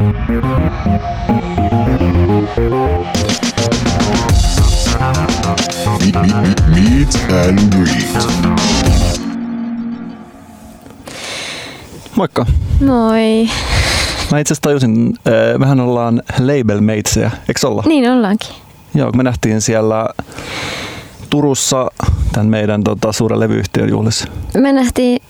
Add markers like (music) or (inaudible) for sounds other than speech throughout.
Meet and greet. Moikka. Moi. Mä itse asiassa tajusin, äh, mehän ollaan label matesia, eikö olla? Niin ollaankin. Joo, me nähtiin siellä Turussa tämän meidän tota, suuren levyyhtiön juhlissa. Me nähtiin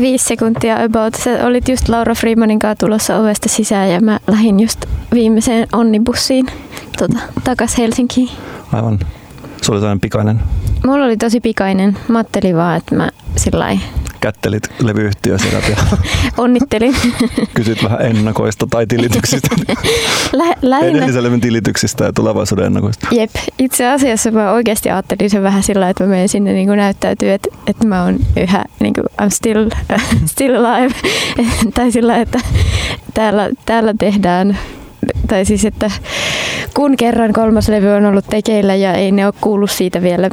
viisi sekuntia about. Sä olit just Laura Freemanin kanssa tulossa ovesta sisään ja mä lähdin just viimeiseen onnibussiin tota, takas Helsinkiin. Aivan. Se oli pikainen. Mulla oli tosi pikainen. Mä ajattelin vaan, että mä sillä Kättelit levyyhtiö siellä ja (laughs) onnittelin. (laughs) kysyt vähän ennakoista tai tilityksistä. (laughs) Lä- lähinnä. Edellisen levyn tilityksistä ja tulevaisuuden ennakoista. Jep, itse asiassa mä oikeasti ajattelin sen vähän sillä, että mä menen sinne niin näyttäytyy, että, että mä oon yhä, niin kuin, I'm still, still alive. tai sillä, että täällä, täällä tehdään, tai siis, että kun kerran kolmas levy on ollut tekeillä ja ei ne ole kuullut siitä vielä,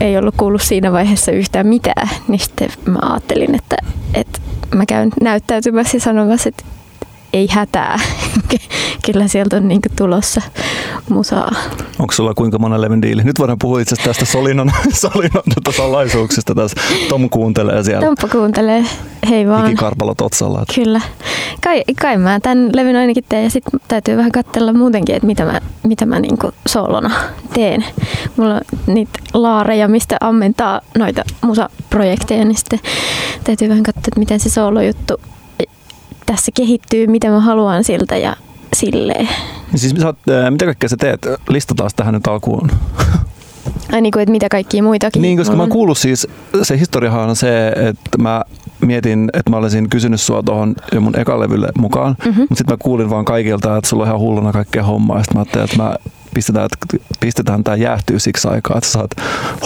ei ollut kuullut siinä vaiheessa yhtään mitään, niin sitten mä ajattelin, että, että mä käyn näyttäytymässä ja sanomassa, että ei hätää. (laughs) Kyllä sieltä on niin tulossa musaa. Onko sulla kuinka monen levyn diili? Nyt voidaan puhua itse asiassa tästä Solinon, (laughs) Solinon tota salaisuuksista. Tässä Tom kuuntelee siellä. Tomppa kuuntelee. Hei vaan. Hikikarpalot otsalla. Että. Kyllä. Kai, kai mä tämän levyn ainakin teen ja sitten täytyy vähän katsella muutenkin, että mitä mä, mitä mä niinku soolona teen. Mulla on niitä laareja, mistä ammentaa noita musaprojekteja, niin sitten täytyy vähän katsoa, että miten se soolojuttu tässä kehittyy, mitä mä haluan siltä ja silleen. Niin siis sä ää, mitä kaikkea sä teet? Listataan tähän nyt alkuun. (laughs) Ai niin kuin, että mitä kaikkia muitakin. Niin, koska mä on. oon kuullut siis, se historiahan on se, että mä mietin, että mä olisin kysynyt sua tuohon jo mun ekalevylle mukaan, Mhm. mm-hmm. mutta sitten mä kuulin vaan kaikilta, että sulla on ihan hulluna kaikkea hommaa, ja sitten mä ajattelin, että mä pistetään, että pistetään tää jäähtyy siksi aikaa, että saat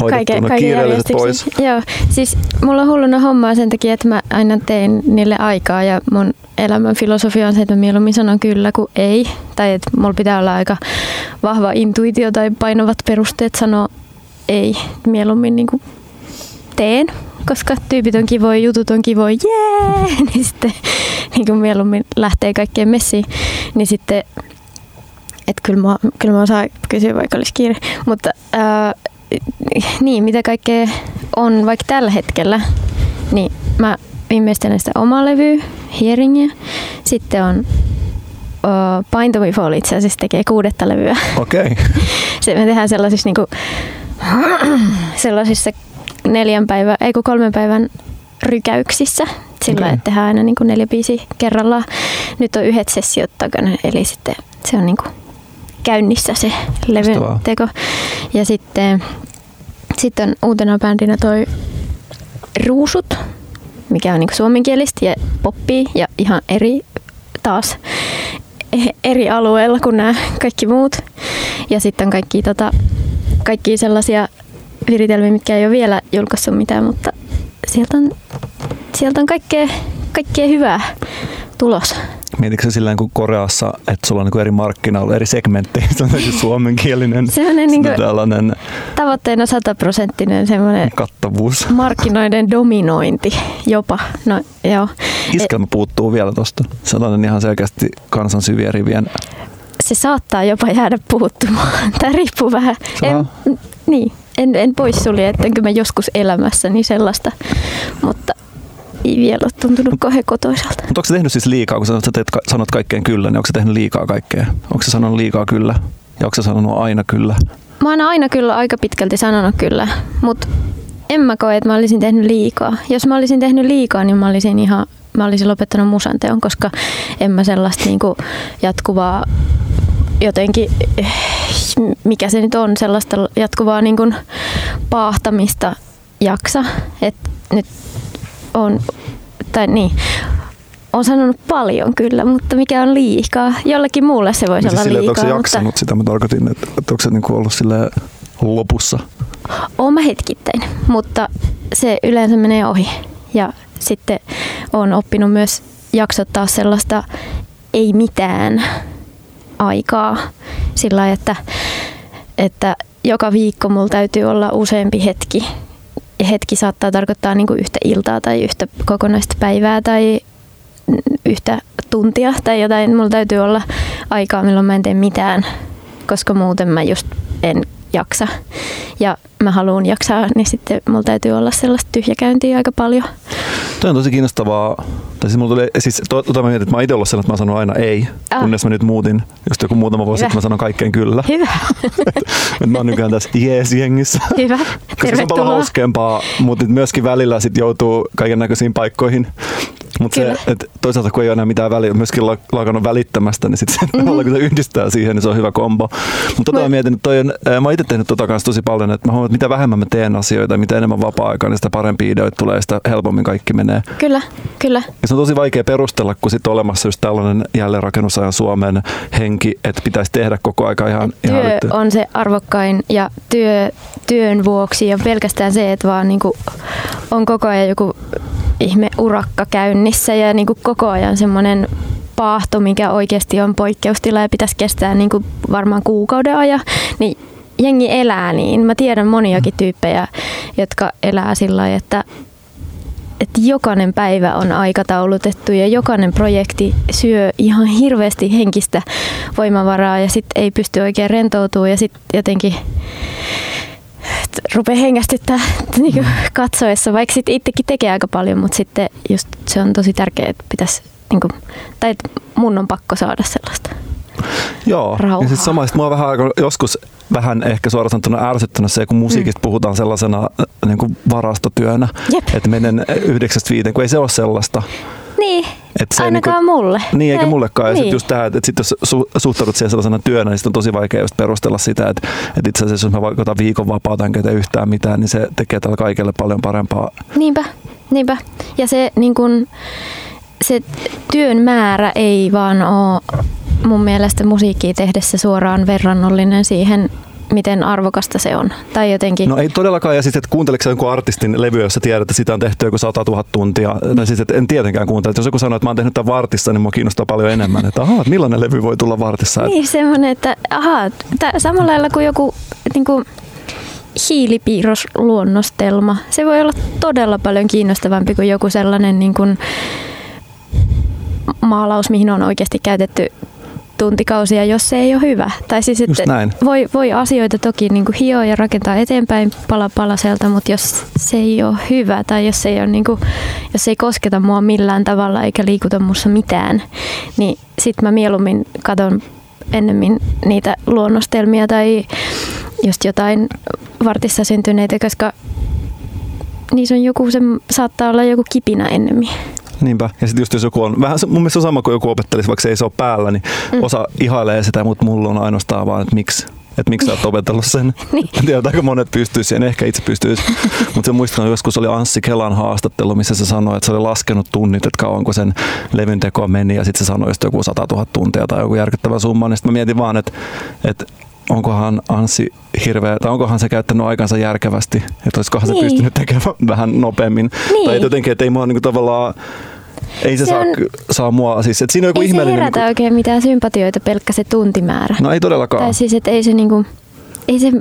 hoidettuna kiireelliset pois. Joo, siis mulla on hulluna hommaa sen takia, että mä aina teen niille aikaa ja mun elämän filosofia on se, että mä mieluummin sanon kyllä kuin ei. Tai että mulla pitää olla aika vahva intuitio tai painavat perusteet sanoa ei. Mieluummin niin kuin teen, koska tyypit on kivoja, jutut on kivoja, jee! (laughs) Niin sitten niin kuin mieluummin lähtee kaikkeen messiin. Niin sitten että kyllä mä, kyllä mä osaan kysyä, vaikka olisi kiire. Mutta ää, niin, mitä kaikkea on vaikka tällä hetkellä, niin mä viimeistelen sitä omaa levyä, Hearingia. Sitten on uh, Paint Me Fall itse asiassa tekee kuudetta levyä. Okei. Okay. (laughs) Se me tehdään sellaisissa, niinku, (clears throat) sellaisissa neljän päivän, ei kun kolmen päivän rykäyksissä. Sillä okay. että tehdään aina niinku neljä biisiä kerrallaan. Nyt on yhdet sessiot takana, eli sitten se on niinku käynnissä se levyn teko. Ja sitten, sitten on uutena bändinä toi Ruusut, mikä on niinku suomenkielistä ja poppia ja ihan eri taas e- eri alueella kuin nämä kaikki muut. Ja sitten on kaikki, tota, kaikki sellaisia viritelmiä, mitkä ei ole vielä julkaissut mitään, mutta sieltä on, sieltä on kaikkea, kaikkea hyvää tulos. Mietitkö sä silleen kuin Koreassa, että sulla on niin eri markkinoilla, eri segmenttejä, (laughs) se on täysin suomenkielinen, (laughs) Sellainen niinku tällainen tavoitteena sataprosenttinen semmoinen kattavuus. (laughs) markkinoiden dominointi jopa. No joo. Iskelmä puuttuu vielä tosta. Sellainen ihan selkeästi kansan syvien rivien. Se saattaa jopa jäädä puuttumaan. Tämä riippuu vähän. En, niin, en, en poissulje, ettenkö mä joskus elämässäni sellaista, mutta ei vielä ole tuntunut kauhean kotoisalta. Mutta onko sä tehnyt siis liikaa, kun sä teet, sanot kaikkeen kyllä, niin onko sä tehnyt liikaa kaikkea? Onko sä sanonut liikaa kyllä? Ja onko sä sanonut aina kyllä? Mä oon aina kyllä aika pitkälti sanonut kyllä, mutta en mä koe, että mä olisin tehnyt liikaa. Jos mä olisin tehnyt liikaa, niin mä olisin ihan mä olisin lopettanut musanteon, koska en mä sellaista niinku jatkuvaa jotenkin, mikä se nyt on, sellaista jatkuvaa niinku paahtamista jaksa. Et nyt on, tai niin, on sanonut paljon kyllä, mutta mikä on liikaa. Jollekin muulle se voisi Niin olla siis että onko liikaa. sä mutta- jaksanut sitä, mä tarkoitin, että, että onko se niinku ollut sille lopussa? Oon mä hetkittäin, mutta se yleensä menee ohi. Ja sitten on oppinut myös jaksottaa sellaista ei mitään aikaa sillä että, että joka viikko mulla täytyy olla useampi hetki. Ja hetki saattaa tarkoittaa niin kuin yhtä iltaa tai yhtä kokonaista päivää tai yhtä tuntia tai jotain. Mulla täytyy olla aikaa, milloin mä en tee mitään, koska muuten mä just en jaksa. Ja mä haluan jaksaa, niin sitten mulla täytyy olla sellaista tyhjäkäyntiä aika paljon. Toi on tosi kiinnostavaa. Tai siis mulla tuli, siis to, tota mä mietin, että mä itse ollut sellainen, että mä sanon aina ei, ah. kunnes mä nyt muutin. Just joku muutama vuosi sitten mä sanon kaikkeen kyllä. Hyvä. (laughs) et, mä oon nykyään tässä jees-jengissä. Hyvä. Koska se on paljon hauskempaa, mutta myöskin välillä sit joutuu kaiken näköisiin paikkoihin. Mutta se, että toisaalta kun ei ole enää mitään väliä, myöskin lakannut välittämästä, niin sitten se, mm-hmm. kun se yhdistää siihen, niin se on hyvä kombo. Mutta tota mä mietin, että toi on, mä oon itse tehnyt tota kanssa tosi paljon, että mä huomaan, että mitä vähemmän mä teen asioita, mitä enemmän vapaa-aikaa, niin sitä parempi ideoita tulee, sitä helpommin kaikki menee. Kyllä, kyllä. Ja se on tosi vaikea perustella, kun sitten olemassa just tällainen jälleenrakennusajan Suomen henki, että pitäisi tehdä koko aika ihan, työ ihan on se arvokkain ja työ, työn vuoksi ja pelkästään se, että vaan niinku on koko ajan joku ihme urakka käynnissä ja niin kuin koko ajan semmoinen paahto, mikä oikeasti on poikkeustila ja pitäisi kestää niin kuin varmaan kuukauden ajan, niin jengi elää niin. Mä tiedän moniakin tyyppejä, jotka elää sillä lailla, että, että jokainen päivä on aikataulutettu ja jokainen projekti syö ihan hirveästi henkistä voimavaraa ja sitten ei pysty oikein rentoutumaan ja sitten jotenkin rupeaa hengästyttää (laughs) niin kuin katsoessa, vaikka sitten itsekin tekee aika paljon, mutta sitten just se on tosi tärkeää, että pitäisi, niin kuin, tai että mun on pakko saada sellaista Joo, rauhaa. ja sitten sama, sit mua vähän joskus vähän ehkä suoraan sanottuna ärsyttänyt se, kun musiikista mm. puhutaan sellaisena niin kuin varastotyönä, Jep. että menen yhdeksästä viiteen, kun ei se ole sellaista. Niin, et se ainakaan niinku, mulle. Niin, eikä mullekaan. Niin. Ja sitten just tämä, että, sit jos su, suhtaudut siihen sellaisena työnä, niin sit on tosi vaikea just perustella sitä, että, että itse asiassa jos mä vaikka viikon vapaata enkä tee yhtään mitään, niin se tekee tällä kaikelle paljon parempaa. Niinpä, niinpä. Ja se, niin kun, se työn määrä ei vaan ole mun mielestä musiikkia tehdessä suoraan verrannollinen siihen miten arvokasta se on. Tai jotenkin... No ei todellakaan, ja siis, että kuunteliko jonkun artistin levyä, jossa tiedät, että sitä on tehty joku 100 000 tuntia, tai siis, että en tietenkään kuuntele. Jos joku sanoo, että mä oon tehnyt tämän vartissa, niin mua kiinnostaa paljon enemmän, että ahaa, millainen levy voi tulla vartissa. Niin, semmoinen, että ahaa, t- samalla lailla kuin joku niin kuin hiilipiirrosluonnostelma. Se voi olla todella paljon kiinnostavampi kuin joku sellainen niin kuin maalaus, mihin on oikeasti käytetty tuntikausia, jos se ei ole hyvä. Tai siis, että voi, voi asioita toki niin kuin hioa ja rakentaa eteenpäin pala palaselta, mutta jos se ei ole hyvä tai jos se ei, ole niin kuin, jos se ei kosketa mua millään tavalla eikä liikuta mussa mitään, niin sitten mä mieluummin katon ennemmin niitä luonnostelmia tai just jotain vartissa syntyneitä, koska niissä on joku, se saattaa olla joku kipinä ennemmin. Niinpä. Ja sitten just jos joku on, vähän mun mielestä on sama kuin joku opettelisi, vaikka se ei se ole päällä, niin mm. osa ihailee sitä, mutta mulla on ainoastaan vaan, että miksi että miksi sä oot opetellut sen. (laughs) niin. En tiedä, aika monet pystyisi siihen, ehkä itse pystyisi. (laughs) Mutta se muistan, joskus oli Anssi Kelan haastattelu, missä se sanoi, että se oli laskenut tunnit, että kauanko sen levyn tekoa meni, ja sitten se sanoi että joku 100 000 tuntia tai joku järkyttävä summa. Niin sitten mä mietin vaan, että, että onkohan Anssi hirveä, tai onkohan se käyttänyt aikansa järkevästi, että olisikohan niin. se pystynyt tekemään vähän nopeammin. Niin. Tai jotenkin, että ei mua niinku tavallaan ei se, se saa, on, saa mua, siis että siinä on joku ei ihmeellinen... Se herätä niin kuin... oikein mitään sympatioita pelkkä se tuntimäärä. No ei todellakaan. Tai siis, että ei se niinku, ei se,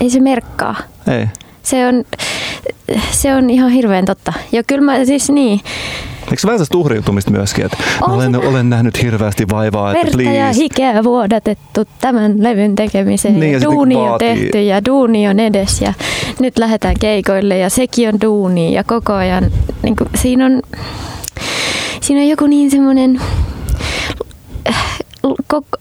ei se merkkaa. Ei. Se on, se on ihan hirveän totta. Ja kyllä mä siis niin, Eikö se vähän se tuhriutumista myöskin, että olen, se... olen nähnyt hirveästi vaivaa, että Verta please. ja hikeä vuodatettu tämän levyn tekemiseen. Niin, ja duuni on vaatii... tehty ja duuni on edes ja nyt lähdetään keikoille ja sekin on duuni ja koko ajan. Niin kuin, siinä on siinä on joku niin semmoinen äh,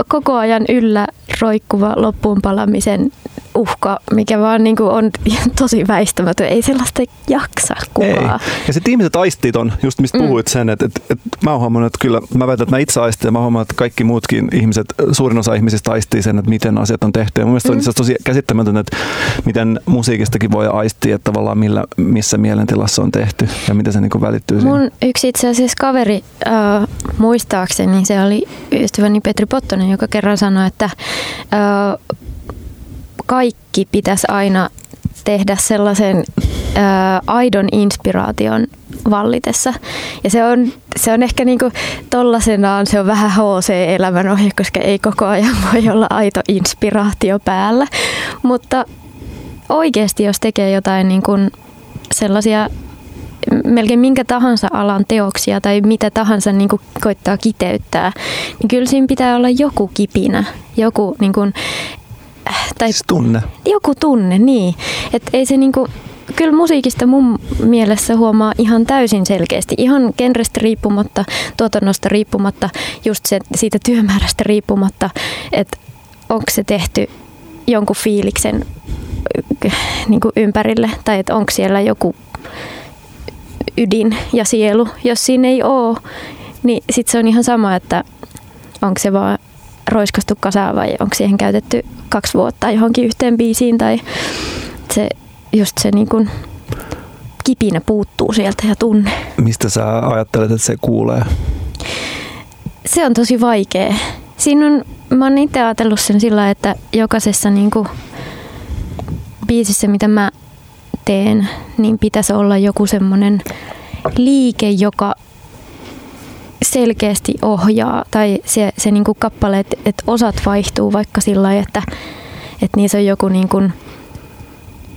koko ajan yllä roikkuva loppuun palamisen uhka, mikä vaan niin kuin on (laughs) tosi väistämätön. Ei sellaista jaksa kukaan. Ei. Ja sitten ihmiset aistit on, just mistä mm. puhuit sen, että, että, että mä oon huomannut, että kyllä mä väitän, että mä itse aistin ja mä huomannut, että kaikki muutkin ihmiset, suurin osa ihmisistä aistii sen, että miten asiat on tehty. Ja mun mielestä mm. on tosi käsittämätön, että miten musiikistakin voi aistia, että tavallaan millä, missä mielentilassa on tehty ja miten se niin kuin välittyy Mun siihen. yksi itse asiassa kaveri äh, muistaakseni, se oli ystäväni Petri Pottonen, joka kerran sanoi, että äh, kaikki pitäisi aina tehdä sellaisen ää, aidon inspiraation vallitessa. Ja se on, se on ehkä niinku tollasenaan, se on vähän HC-elämän ohje, koska ei koko ajan voi olla aito inspiraatio päällä. Mutta oikeasti jos tekee jotain niin kuin sellaisia melkein minkä tahansa alan teoksia tai mitä tahansa niin kuin koittaa kiteyttää, niin kyllä siinä pitää olla joku kipinä, joku niin kuin, tai siis tunne. Joku tunne, niin. Et ei se niinku, kyllä musiikista mun mielessä huomaa ihan täysin selkeästi, ihan genrestä riippumatta, tuotannosta riippumatta, just se, siitä työmäärästä riippumatta, että onko se tehty jonkun fiiliksen niin kuin ympärille tai että onko siellä joku ydin ja sielu. Jos siinä ei ole, niin sitten se on ihan sama, että onko se vaan roiskastu kasaan vai onko siihen käytetty kaksi vuotta johonkin yhteen biisiin tai se, just se niin kuin kipinä puuttuu sieltä ja tunne. Mistä sä ajattelet, että se kuulee? Se on tosi vaikea. Siinä on, mä oon itse ajatellut sen sillä, että jokaisessa niin kuin biisissä, mitä mä teen, niin pitäisi olla joku semmoinen liike, joka selkeästi ohjaa, tai se, se niin kuin kappale, että, että osat vaihtuu vaikka sillä lailla, että, että niissä on joku niin kuin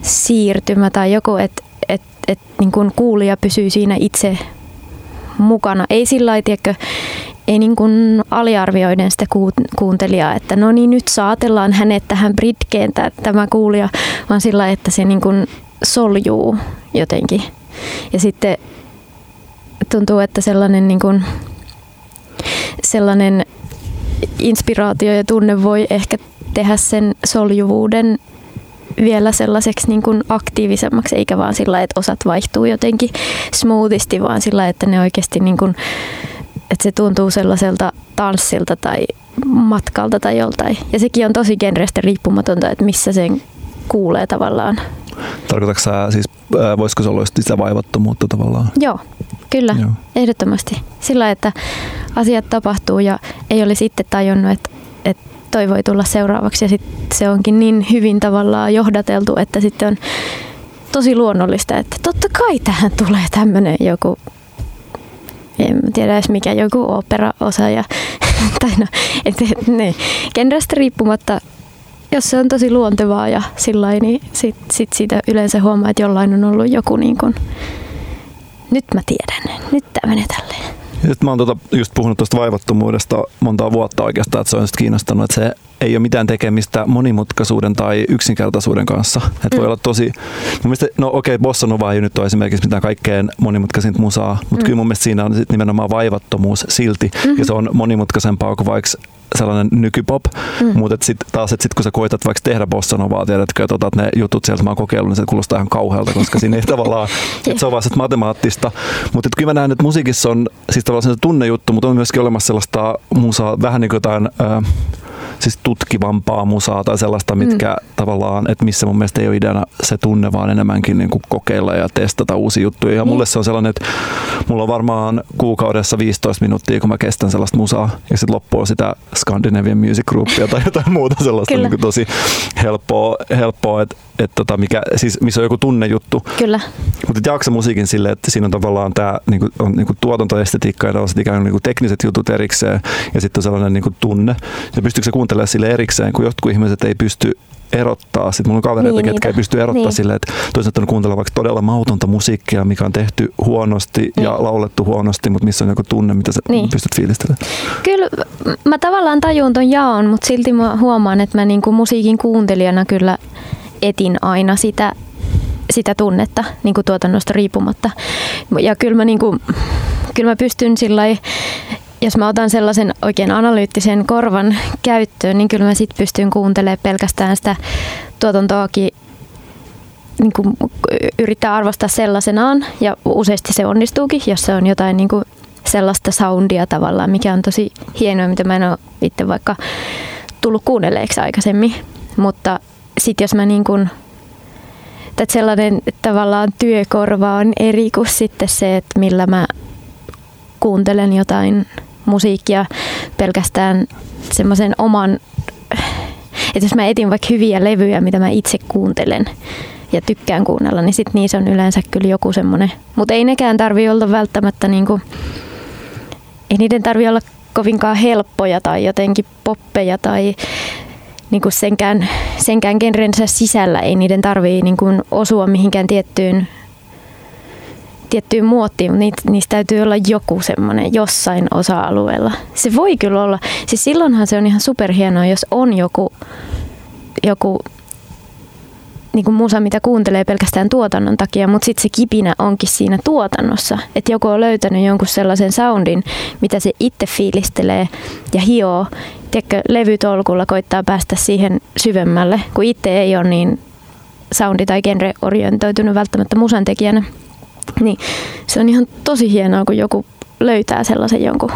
siirtymä tai joku, että, että, että niin kuin kuulija pysyy siinä itse mukana. Ei sillä lailla, ei niin kuin aliarvioiden sitä kuuntelijaa, että no niin nyt saatellaan hänet tähän britkeen tämä kuulija, vaan sillä että se niin kuin soljuu jotenkin. Ja sitten tuntuu, että sellainen niin kuin sellainen inspiraatio ja tunne voi ehkä tehdä sen soljuvuuden vielä sellaiseksi niin kuin aktiivisemmaksi, eikä vaan sillä, että osat vaihtuu jotenkin smoothisti, vaan sillä, että ne oikeasti niin kuin, että se tuntuu sellaiselta tanssilta tai matkalta tai joltain. Ja sekin on tosi genrestä riippumatonta, että missä sen kuulee tavallaan. Tarkoitatko sä siis, voisiko se olla just sitä vaivattomuutta tavallaan? Joo, kyllä, Joo. ehdottomasti. Sillä, että asiat tapahtuu ja ei ole sitten tajunnut, että, että toi voi tulla seuraavaksi ja sitten se onkin niin hyvin tavallaan johdateltu, että sitten on tosi luonnollista, että totta kai tähän (laughs) tulee tämmöinen joku en tiedä edes mikä joku operaosa ja (laughs) tai no, et, et, ne, genrestä riippumatta jos se on tosi luontevaa ja sillä niin sit, sit siitä yleensä huomaa, että jollain on ollut joku niin kuin, nyt mä tiedän, nyt tämä menee tälleen. Nyt mä oon tota just puhunut tuosta vaivattomuudesta monta vuotta oikeastaan, että se on kiinnostanut, että se ei ole mitään tekemistä monimutkaisuuden tai yksinkertaisuuden kanssa. Että mm. voi olla tosi, mun mielestä, no okei, okay, Bossa Nova ei nyt ole esimerkiksi mitään kaikkein monimutkaisinta musaa, mutta mm. kyllä mun mielestä siinä on nimenomaan vaivattomuus silti, mm-hmm. ja se on monimutkaisempaa kuin vaikka sellainen nykypop, mm. mutta sitten taas, että sit kun sä koetat vaikka tehdä bossanovaa, tiedätkö, että otat ne jutut sieltä, mä oon kokeillut, niin se kuulostaa ihan kauhealta, koska siinä ei (laughs) tavallaan, että se on vaan matemaattista. Mutta kyllä mä näen, että musiikissa on siis tavallaan se tunnejuttu, mutta on myöskin olemassa sellaista musaa, vähän niin kuin jotain, äh, siis tutkivampaa musaa tai sellaista, mitkä mm. tavallaan, että missä mun mielestä ei ole ideana se tunne, vaan enemmänkin niin kuin kokeilla ja testata uusia juttuja. Ja mm. mulle se on sellainen, että mulla on varmaan kuukaudessa 15 minuuttia, kun mä kestän sellaista musaa ja sitten loppu on sitä Scandinavian Music Groupia tai jotain muuta sellaista niin kuin tosi helppoa, helppoa että et tota mikä, siis missä on joku tunnejuttu. Kyllä. Mutta jaksa musiikin silleen, että siinä on tavallaan tämä niinku, on niinku tuotantoestetiikka ja tällaiset ikään kuin niinku tekniset jutut erikseen ja sitten on sellainen niinku tunne. Ja pystyykö se kuuntelemaan sille erikseen, kun jotkut ihmiset ei pysty erottaa. Sitten mulla on kavereita, niin, ketkä ei pysty erottaa niin. silleen, että toisaalta on kuuntella vaikka todella mautonta musiikkia, mikä on tehty huonosti niin. ja laulettu huonosti, mutta missä on joku tunne, mitä sä niin. pystyt fiilistelemään. Kyllä mä tavallaan tajun ton jaon, mutta silti mä huomaan, että mä niinku musiikin kuuntelijana kyllä etin aina sitä, sitä tunnetta niin kuin tuotannosta riippumatta. Ja kyllä mä, niin kuin, kyllä mä pystyn sillä jos mä otan sellaisen oikein analyyttisen korvan käyttöön, niin kyllä mä sit pystyn kuuntelemaan pelkästään sitä tuotantoakin niin kuin yrittää arvostaa sellaisenaan ja useasti se onnistuukin, jos se on jotain niin kuin sellaista soundia tavallaan, mikä on tosi hienoa, mitä mä en ole itse vaikka tullut kuunnelleeksi aikaisemmin. Mutta sitten jos mä niin kuin, että sellainen tavallaan työkorva on eri kuin sitten se, että millä mä kuuntelen jotain musiikkia pelkästään semmoisen oman, että jos mä etin vaikka hyviä levyjä, mitä mä itse kuuntelen ja tykkään kuunnella, niin sitten niissä on yleensä kyllä joku semmoinen, mutta ei nekään tarvi olla välttämättä niinku, ei niiden tarvi olla kovinkaan helppoja tai jotenkin poppeja tai niin kuin senkään, senkään genrensä sisällä ei niiden tarvii niin kuin osua mihinkään tiettyyn tiettyyn muottiin, mutta niitä, niistä täytyy olla joku semmoinen jossain osa-alueella. Se voi kyllä olla, siis silloinhan se on ihan superhienoa, jos on joku, joku niin kuin musa, mitä kuuntelee pelkästään tuotannon takia, mutta sitten se kipinä onkin siinä tuotannossa. Että joku on löytänyt jonkun sellaisen soundin, mitä se itse fiilistelee ja hioo. Tiedätkö, levytolkulla koittaa päästä siihen syvemmälle, kun itse ei ole niin soundi- tai genre-orientoitunut välttämättä musantekijänä. Niin se on ihan tosi hienoa, kun joku löytää sellaisen jonkun.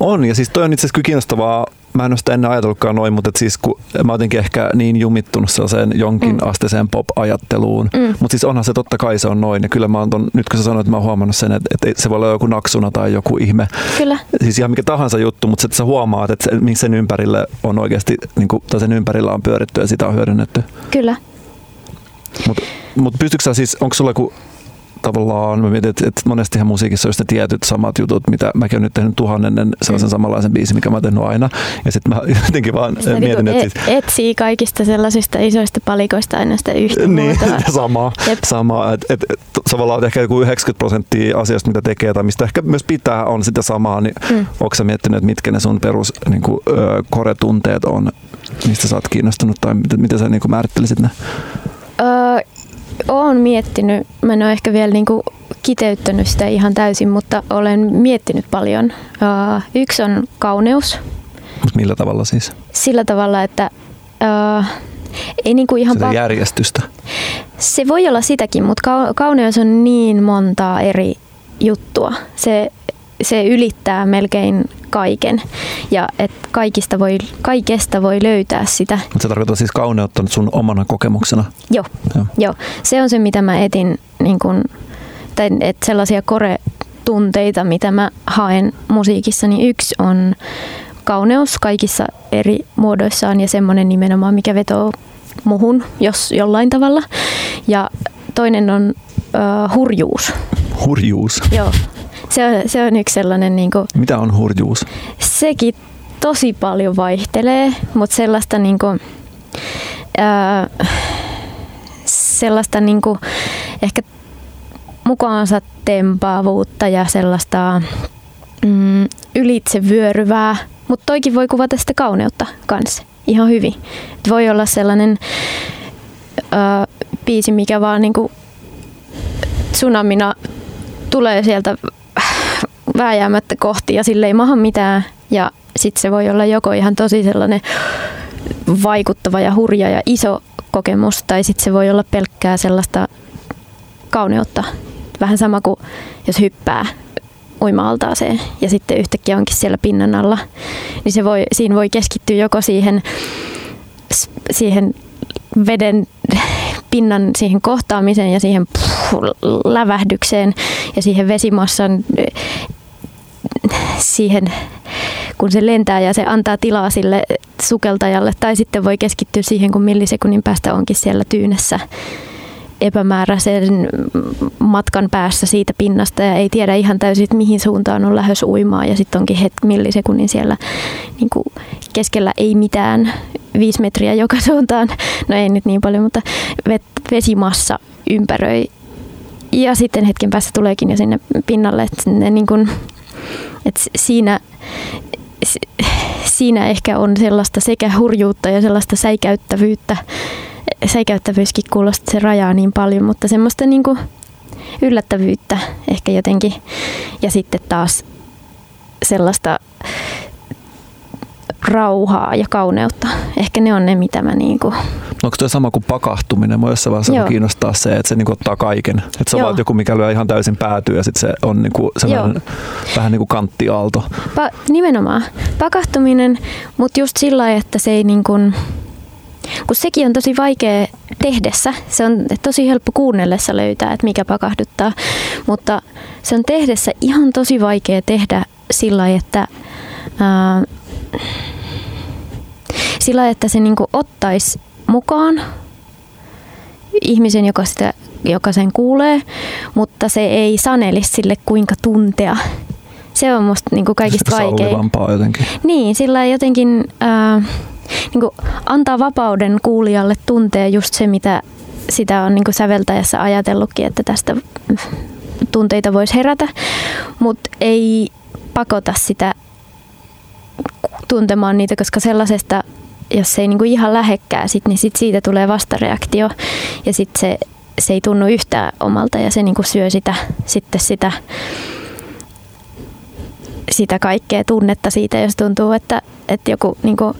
On, ja siis toi on itse asiassa kiinnostavaa mä en ole sitä ennen ajatellutkaan noin, mutta siis kun mä jotenkin ehkä niin jumittunut sellaiseen jonkin mm. asteiseen pop-ajatteluun. Mm. Mutta siis onhan se totta kai se on noin. Ja kyllä mä oon ton, nyt kun sä sanoit, että mä oon huomannut sen, että, että se voi olla joku naksuna tai joku ihme. Kyllä. Siis ihan mikä tahansa juttu, mutta että sä huomaat, että se, sen ympärille on oikeasti, niin kuin, tai sen ympärillä on pyöritty ja sitä on hyödynnetty. Kyllä. Mutta mut pystytkö sä siis, onko sulla joku tavallaan, mä mietin, että, että monestihan musiikissa on just tietyt samat jutut, mitä mäkin olen nyt tehnyt tuhannennen sellaisen mm. samanlaisen biisin, mikä mä oon tehnyt aina. Ja sitten mä (laughs) jotenkin vaan sitä mietin, niin että... Siis, etsii kaikista sellaisista isoista palikoista aina sitä yhtä Niin, samaa. samaa. Et, et, et, tavallaan ehkä joku 90 prosenttia asioista, mitä tekee tai mistä ehkä myös pitää, on sitä samaa. Niin mm. Onko sä miettinyt, että mitkä ne sun perus niin kuin, ö, koretunteet on, mistä sä oot kiinnostunut tai miten, miten sä niin kuin määrittelisit ne? Öö, olen miettinyt, mä en ole ehkä vielä niinku kiteyttänyt sitä ihan täysin, mutta olen miettinyt paljon. Uh, yksi on kauneus. Millä tavalla siis? Sillä tavalla, että uh, ei niinku ihan... Sitä järjestystä? Se voi olla sitäkin, mutta kauneus on niin montaa eri juttua. Se, se ylittää melkein kaiken ja että kaikista voi, kaikesta voi löytää sitä. Mutta se tarkoittaa siis kauneutta sun omana kokemuksena? Joo, Joo. Joo. se on se mitä mä etin, niin kun, tai että sellaisia kore-tunteita, mitä mä haen musiikissa, niin yksi on kauneus kaikissa eri muodoissaan ja semmoinen nimenomaan, mikä vetoo muhun, jos jollain tavalla. Ja toinen on uh, hurjuus. Hurjuus? Joo, se on, se on yksi sellainen... Niin kuin, Mitä on hurjuus? Sekin tosi paljon vaihtelee, mutta sellaista niin kuin, ää, sellaista niin kuin, ehkä mukaansa tempaavuutta ja sellaista mm, ylitsevyöryvää, mutta toikin voi kuvata sitä kauneutta kanssa ihan hyvin. Et voi olla sellainen ää, biisi, mikä vaan niin kuin tsunamina tulee sieltä vääjäämättä kohti ja sille ei maha mitään. Ja sitten se voi olla joko ihan tosi sellainen vaikuttava ja hurja ja iso kokemus, tai sitten se voi olla pelkkää sellaista kauneutta. Vähän sama kuin jos hyppää uima-altaaseen ja sitten yhtäkkiä onkin siellä pinnan alla, niin se voi, siinä voi keskittyä joko siihen, siihen veden pinnan siihen kohtaamiseen ja siihen puh, lävähdykseen ja siihen vesimassan siihen, kun se lentää ja se antaa tilaa sille sukeltajalle. Tai sitten voi keskittyä siihen, kun millisekunnin päästä onkin siellä tyynessä epämääräisen matkan päässä siitä pinnasta ja ei tiedä ihan täysin, että mihin suuntaan on lähes uimaa ja sitten onkin hetki millisekunnin siellä niin kuin keskellä ei mitään, viisi metriä joka suuntaan, no ei nyt niin paljon, mutta vesimassa ympäröi ja sitten hetken päästä tuleekin jo sinne pinnalle, että ne niin kuin et siinä, siinä ehkä on sellaista sekä hurjuutta ja sellaista säikäyttävyyttä. Säikäyttävyyskin kuulostaa, se rajaa niin paljon, mutta semmoista niin yllättävyyttä ehkä jotenkin. Ja sitten taas sellaista rauhaa ja kauneutta. Ehkä ne on ne, mitä mä niinku... Onko tuo sama kuin pakahtuminen? Mua jossain vaiheessa Joo. kiinnostaa se, että se niinku ottaa kaiken. Että se on vaan joku, mikä lyö ihan täysin päätyy ja sitten se on niinku sellainen vähän niin kuin kanttiaalto. Pa- nimenomaan. Pakahtuminen, mutta just sillä lailla, että se ei niin kuin, kun sekin on tosi vaikea tehdessä. Se on tosi helppo kuunnellessa löytää, että mikä pakahduttaa, mutta se on tehdessä ihan tosi vaikea tehdä sillä lailla, että ää, sillä että se niinku ottaisi mukaan ihmisen, joka, sitä, joka sen kuulee, mutta se ei sanelisi sille kuinka tuntea. Se on musta niinku kaikista vaikein. jotenkin. Niin, sillä jotenkin äh, niinku antaa vapauden kuulijalle tuntea just se, mitä sitä on niinku säveltäjässä ajatellutkin, että tästä tunteita voisi herätä, mutta ei pakota sitä tuntemaan niitä, koska sellaisesta, jos se ei niinku ihan lähekkää, sit, niin sit siitä tulee vastareaktio. Ja sitten se, se ei tunnu yhtään omalta ja se niinku syö sitä, sitten sitä sitä kaikkea tunnetta siitä, jos tuntuu, että, että joku, niin kuin,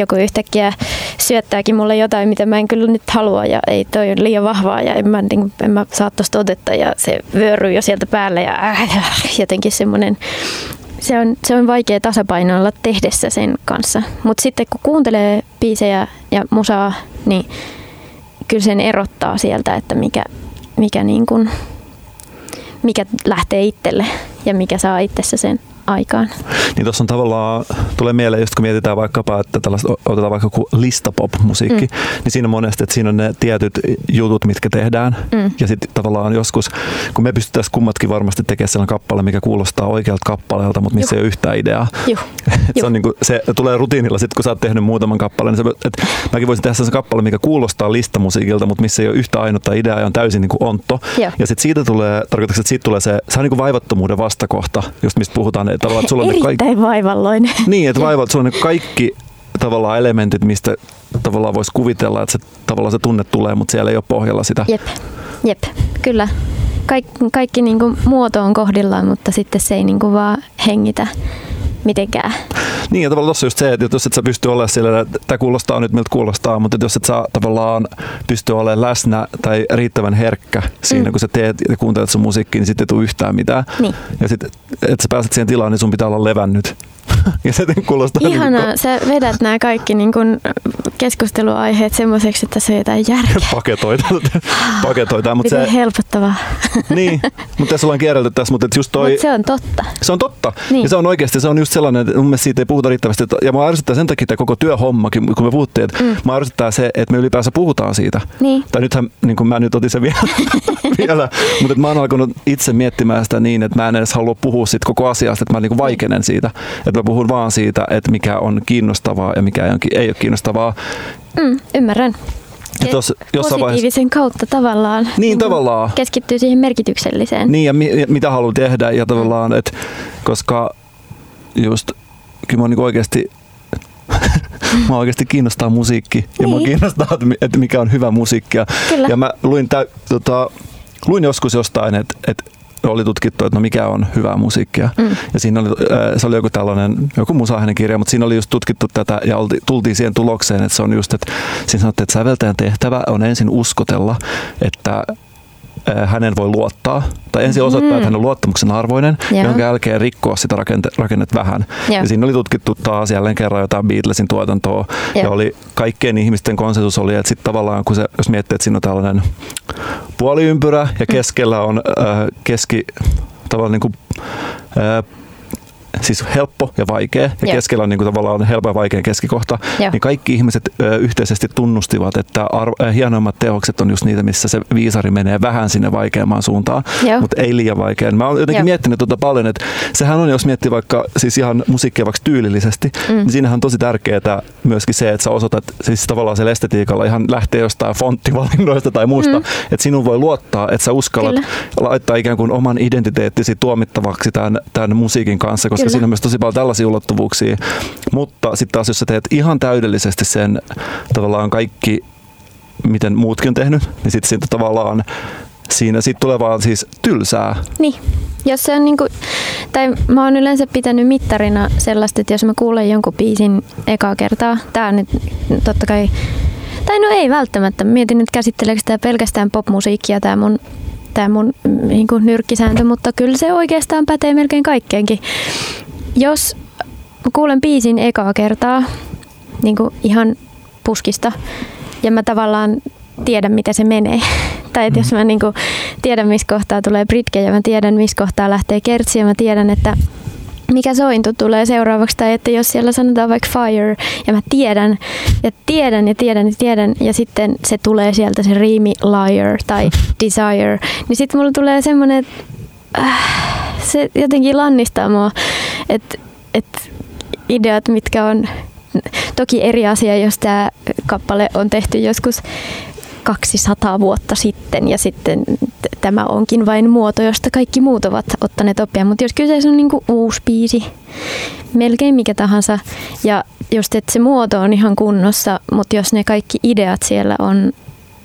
joku yhtäkkiä syöttääkin mulle jotain, mitä mä en kyllä nyt halua ja ei toi on liian vahvaa ja en mä, niin en mä saa tosta otetta ja se vyöryy jo sieltä päälle ja äh, jotenkin semmoinen se on, se on vaikea tasapainoilla tehdessä sen kanssa. Mutta sitten kun kuuntelee biisejä ja musaa, niin kyllä sen erottaa sieltä, että mikä, mikä, niin kuin, mikä lähtee itselle ja mikä saa itsessä sen aikaan. Niin tuossa on tavallaan, tulee mieleen just kun mietitään vaikkapa, että tällaista, otetaan vaikka joku listapop-musiikki, mm. niin siinä on monesti, että siinä on ne tietyt jutut, mitkä tehdään. Mm. Ja sitten tavallaan joskus, kun me pystyttäisiin kummatkin varmasti tekemään sellainen kappale, mikä kuulostaa oikealta kappaleelta, mutta missä Juh. ei ole yhtään ideaa. Juh. (laughs) se, on niin kuin, se tulee rutiinilla sitten, kun sä oot tehnyt muutaman kappaleen. Niin se, että mäkin voisin tehdä sellaisen kappale, mikä kuulostaa listamusiikilta, mutta missä ei ole yhtä ainutta ideaa ja on täysin niin kuin ontto. Juh. Ja sitten siitä tulee, tarkoitatko, että siitä tulee se, se on niin kuin vaivattomuuden vastakohta, just mistä puhutaan, että tavallaan, että sulla on Erittäin kaikki, vaivalloinen. Niin, että vaivalloinen, sulla on kaikki tavallaan elementit, mistä tavallaan voisi kuvitella, että se, tavallaan se tunne tulee, mutta siellä ei ole pohjalla sitä. Jep, jep, kyllä. Kaik, kaikki niin kuin muoto on kohdillaan, mutta sitten se ei niin kuin vaan hengitä mitenkään. Niin, ja tavallaan tuossa just se, että jos et sä pysty olemaan sillä, että tämä kuulostaa nyt miltä kuulostaa, mutta jos et saa tavallaan pysty olemaan läsnä tai riittävän herkkä siinä, mm. kun sä teet ja kuuntelet sun musiikkia, niin sitten ei tule yhtään mitään. Niin. Ja sitten, että sä pääset siihen tilaan, niin sun pitää olla levännyt. (laughs) ja se kuulostaa... Ihana, niin kuin... sä vedät nämä kaikki niin kuin keskusteluaiheet semmoiseksi, että se ei jotain järkeä. (laughs) Paketoita. (gasps) Paketoita mutta se... helpottavaa. (laughs) niin, mutta tässä ollaan kierrelty tässä, mutta just toi... Mut se on totta. Se on totta. Niin. Ja se on oikeasti, se on just sellainen, että mun mielestä siitä ei puhuta riittävästi. Ja mä ärsyttää sen takia että koko työhommakin, kun me puhuttiin, että mm. mä ärsyttää se, että me ylipäänsä puhutaan siitä. Niin. Tai nythän, niin kuin mä nyt otin sen vielä, vielä mutta mä oon alkanut itse miettimään sitä niin, että mä en edes halua puhua siitä koko asiasta, että mä niin kuin vaikenen siitä. Että mä puhun vaan siitä, että mikä on kiinnostavaa ja mikä ei ole kiinnostavaa. Mm, ymmärrän. Ja tos, positiivisen vaiheessa... kautta tavallaan. Niin, niin tavallaan. Keskittyy siihen merkitykselliseen. Niin, ja mi- mitä haluaa tehdä. Ja tavallaan, että koska just kyllä mä niin oikeasti (laughs) Mä oikeasti kiinnostaa musiikki ja niin. mua kiinnostaa, että mikä on hyvä musiikki. Kyllä. Ja mä luin, tä, tota, luin joskus jostain, että, että oli tutkittu, että no mikä on hyvää musiikkia. Mm. Ja siinä oli, se oli joku tällainen, joku musaahinen kirja, mutta siinä oli just tutkittu tätä ja olti, tultiin siihen tulokseen, että se on just, että siinä sanottiin, että säveltäjän tehtävä on ensin uskotella, että hänen voi luottaa, tai ensin osoittaa, mm. että hän on luottamuksen arvoinen, Joo. jonka jälkeen rikkoa sitä rakente, rakennet vähän. Joo. Ja siinä oli tutkittu taas jälleen kerran jotain Beatlesin tuotantoa, Joo. ja oli kaikkien ihmisten konsensus oli, että sitten tavallaan, kun se, jos miettii, että siinä on tällainen puoliympyrä, ja mm. keskellä on äh, keski, tavallaan niin kuin, äh, siis helppo ja vaikea, ja Joo. keskellä on niin kuin tavallaan helppo ja vaikea keskikohta, Joo. niin kaikki ihmiset ö, yhteisesti tunnustivat, että arvo, äh, hienoimmat teokset on just niitä, missä se viisari menee vähän sinne vaikeampaan suuntaan, mutta ei liian vaikean. Mä oon jotenkin Joo. miettinyt tuota paljon, että sehän on, jos miettii vaikka siis ihan musiikkia vaikka tyylillisesti, mm. niin siinähän on tosi tärkeää myöskin se, että sä osoitat siis tavallaan se estetiikalla ihan lähtee jostain fonttivalinnoista tai muusta, mm. että sinun voi luottaa, että sä uskallat Kyllä. laittaa ikään kuin oman identiteettisi tuomittavaksi tämän, tämän musiikin kanssa, koska Kyllä. siinä on myös tosi paljon tällaisia ulottuvuuksia. Mutta sitten taas, jos sä teet ihan täydellisesti sen tavallaan kaikki, miten muutkin on tehnyt, niin sitten siitä tavallaan siinä sit tulee vaan siis tylsää. Niin. Jos se on niinku, tai mä oon yleensä pitänyt mittarina sellaista, että jos mä kuulen jonkun biisin ekaa kertaa, tää nyt totta kai, tai no ei välttämättä, mietin nyt käsitteleekö tämä pelkästään popmusiikkia tämä mun tämä mun niin kuin nyrkkisääntö, mutta kyllä se oikeastaan pätee melkein kaikkeenkin. Jos kuulen biisin ekaa kertaa niin kuin ihan puskista ja mä tavallaan tiedän, mitä se menee. (laughs) tai että jos mä niin kuin tiedän, missä kohtaa tulee britke ja mä tiedän, missä kohtaa lähtee kertsi ja mä tiedän, että mikä sointu tulee seuraavaksi, tai että jos siellä sanotaan vaikka fire, ja mä tiedän, ja tiedän, ja tiedän, ja tiedän, ja sitten se tulee sieltä se riimi liar tai desire, niin sitten mulla tulee semmoinen, että äh, se jotenkin lannistaa mua, että et ideat, mitkä on toki eri asia, jos tämä kappale on tehty joskus 200 vuotta sitten ja sitten tämä onkin vain muoto, josta kaikki muut ovat ottaneet oppia. Mutta jos kyseessä on niinku uusi biisi, melkein mikä tahansa, ja just että se muoto on ihan kunnossa, mutta jos ne kaikki ideat siellä on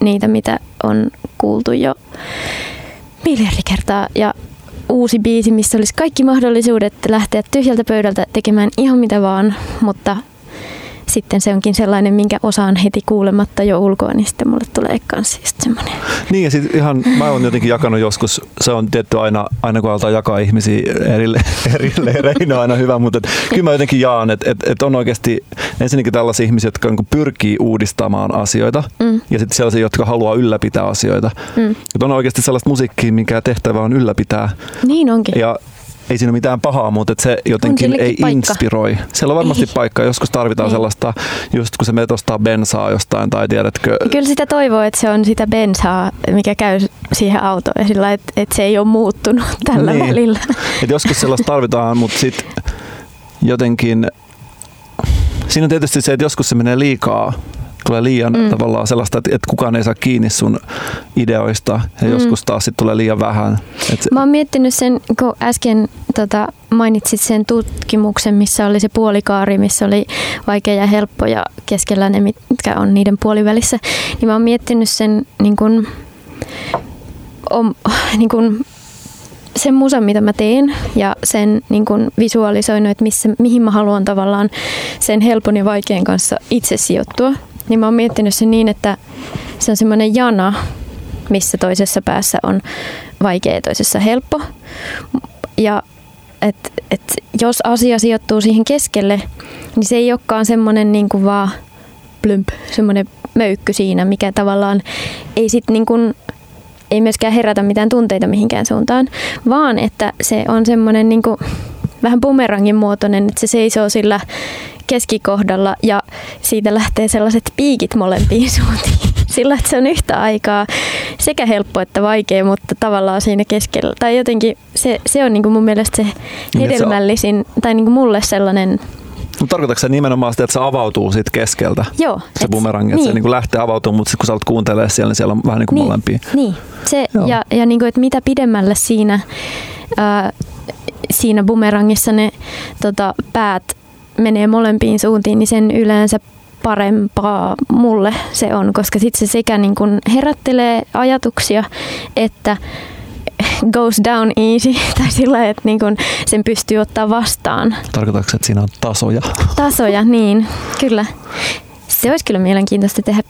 niitä, mitä on kuultu jo miljardi kertaa ja uusi biisi, missä olisi kaikki mahdollisuudet lähteä tyhjältä pöydältä tekemään ihan mitä vaan, mutta sitten se onkin sellainen, minkä osaan heti kuulematta jo ulkoa, niin sitten mulle tulee kanssa semmoinen. Niin ja sitten ihan, mä oon jotenkin jakanut joskus, se on tietty aina, aina kun aletaan jakaa ihmisiä eri, eri leireihin, on aina hyvä, mutta et, kyllä mä jotenkin jaan, että et, et on oikeasti ensinnäkin tällaisia ihmisiä, jotka niin pyrkii uudistamaan asioita mm. ja sitten sellaisia, jotka haluaa ylläpitää asioita. Mm. Et on oikeasti sellaista musiikkia, mikä tehtävä on ylläpitää. Niin onkin. Ja ei siinä ole mitään pahaa, mutta että se jotenkin ei paikka. inspiroi. Siellä on varmasti ei. paikka. Joskus tarvitaan ei. sellaista, just kun se menet ostaa bensaa jostain tai tiedätkö. Kyllä sitä toivoo, että se on sitä bensaa, mikä käy siihen autoon sillä että, että se ei ole muuttunut (laughs) tällä niin. välillä. Et joskus sellaista tarvitaan, mutta sitten jotenkin siinä on tietysti se, että joskus se menee liikaa tulee liian mm. tavallaan sellaista, että, että kukaan ei saa kiinni sun ideoista ja mm. joskus taas sit tulee liian vähän. Et Mä oon miettinyt sen, kun äsken tota, mainitsit sen tutkimuksen, missä oli se puolikaari, missä oli vaikea ja helppo ja keskellä ne, mitkä on niiden puolivälissä, niin mä oon miettinyt sen niin kun, om, (laughs) niin kun, sen musan, mitä mä teen ja sen niin kun visualisoinut, että missä, mihin mä haluan tavallaan sen helpon ja vaikean kanssa itse sijoittua niin mä oon miettinyt sen niin, että se on semmoinen jana, missä toisessa päässä on vaikea ja toisessa helppo. Ja et, et jos asia sijoittuu siihen keskelle, niin se ei olekaan semmoinen niin kuin vaan plymp, semmoinen möykky siinä, mikä tavallaan ei sit niin kuin, ei myöskään herätä mitään tunteita mihinkään suuntaan, vaan että se on semmoinen niin kuin, vähän bumerangin muotoinen, että se seisoo sillä keskikohdalla ja siitä lähtee sellaiset piikit molempiin (laughs) suuntiin. Sillä, että se on yhtä aikaa sekä helppo että vaikea, mutta tavallaan siinä keskellä. Tai jotenkin se, se on niin kuin mun mielestä se niin, hedelmällisin, tai niin kuin mulle sellainen mutta tarkoitatko se nimenomaan sitä, että se avautuu siitä keskeltä? Joo. Se et, bumerangi, että niin. se niin kuin lähtee avautumaan, mutta sitten kun sä olet kuuntelemaan siellä, niin siellä on vähän niin kuin niin, molempia. Niin, se, ja, ja niin kuin, että mitä pidemmälle siinä, ää, siinä bumerangissa ne tota, päät menee molempiin suuntiin, niin sen yleensä parempaa mulle se on, koska sitten se sekä niin kun herättelee ajatuksia, että goes down easy, (laughs) tai sillä että niin kun sen pystyy ottaa vastaan. Tarkoitatko, että siinä on tasoja? Tasoja, (laughs) niin, kyllä. Se olisi kyllä mielenkiintoista tehdä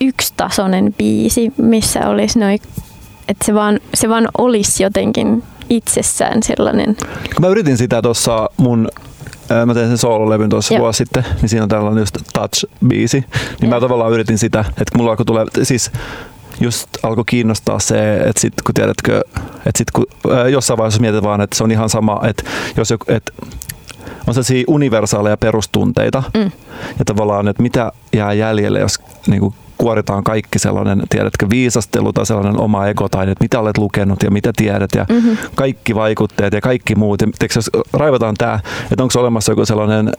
yksitasoinen biisi, missä olisi noin, että se vaan, se vaan olisi jotenkin itsessään sellainen. Mä yritin sitä tuossa mun mä tein sen soololevyn tuossa vuosi sitten, niin siinä on tällainen just Touch-biisi. Niin Joo. mä tavallaan yritin sitä, että mulla alkoi tulee, siis just alkoi kiinnostaa se, että sit kun tiedätkö, että sit kun äh, jossain vaiheessa mietit vaan, että se on ihan sama, että jos joku, että on sellaisia universaaleja perustunteita mm. ja tavallaan, että mitä jää jäljelle, jos niin kuin kuoritaan kaikki sellainen, tiedätkö, viisastelu tai sellainen oma ego tai että mitä olet lukenut ja mitä tiedät ja mm-hmm. kaikki vaikutteet ja kaikki muut. Ja teikö, jos raivataan tämä, että onko olemassa joku sellainen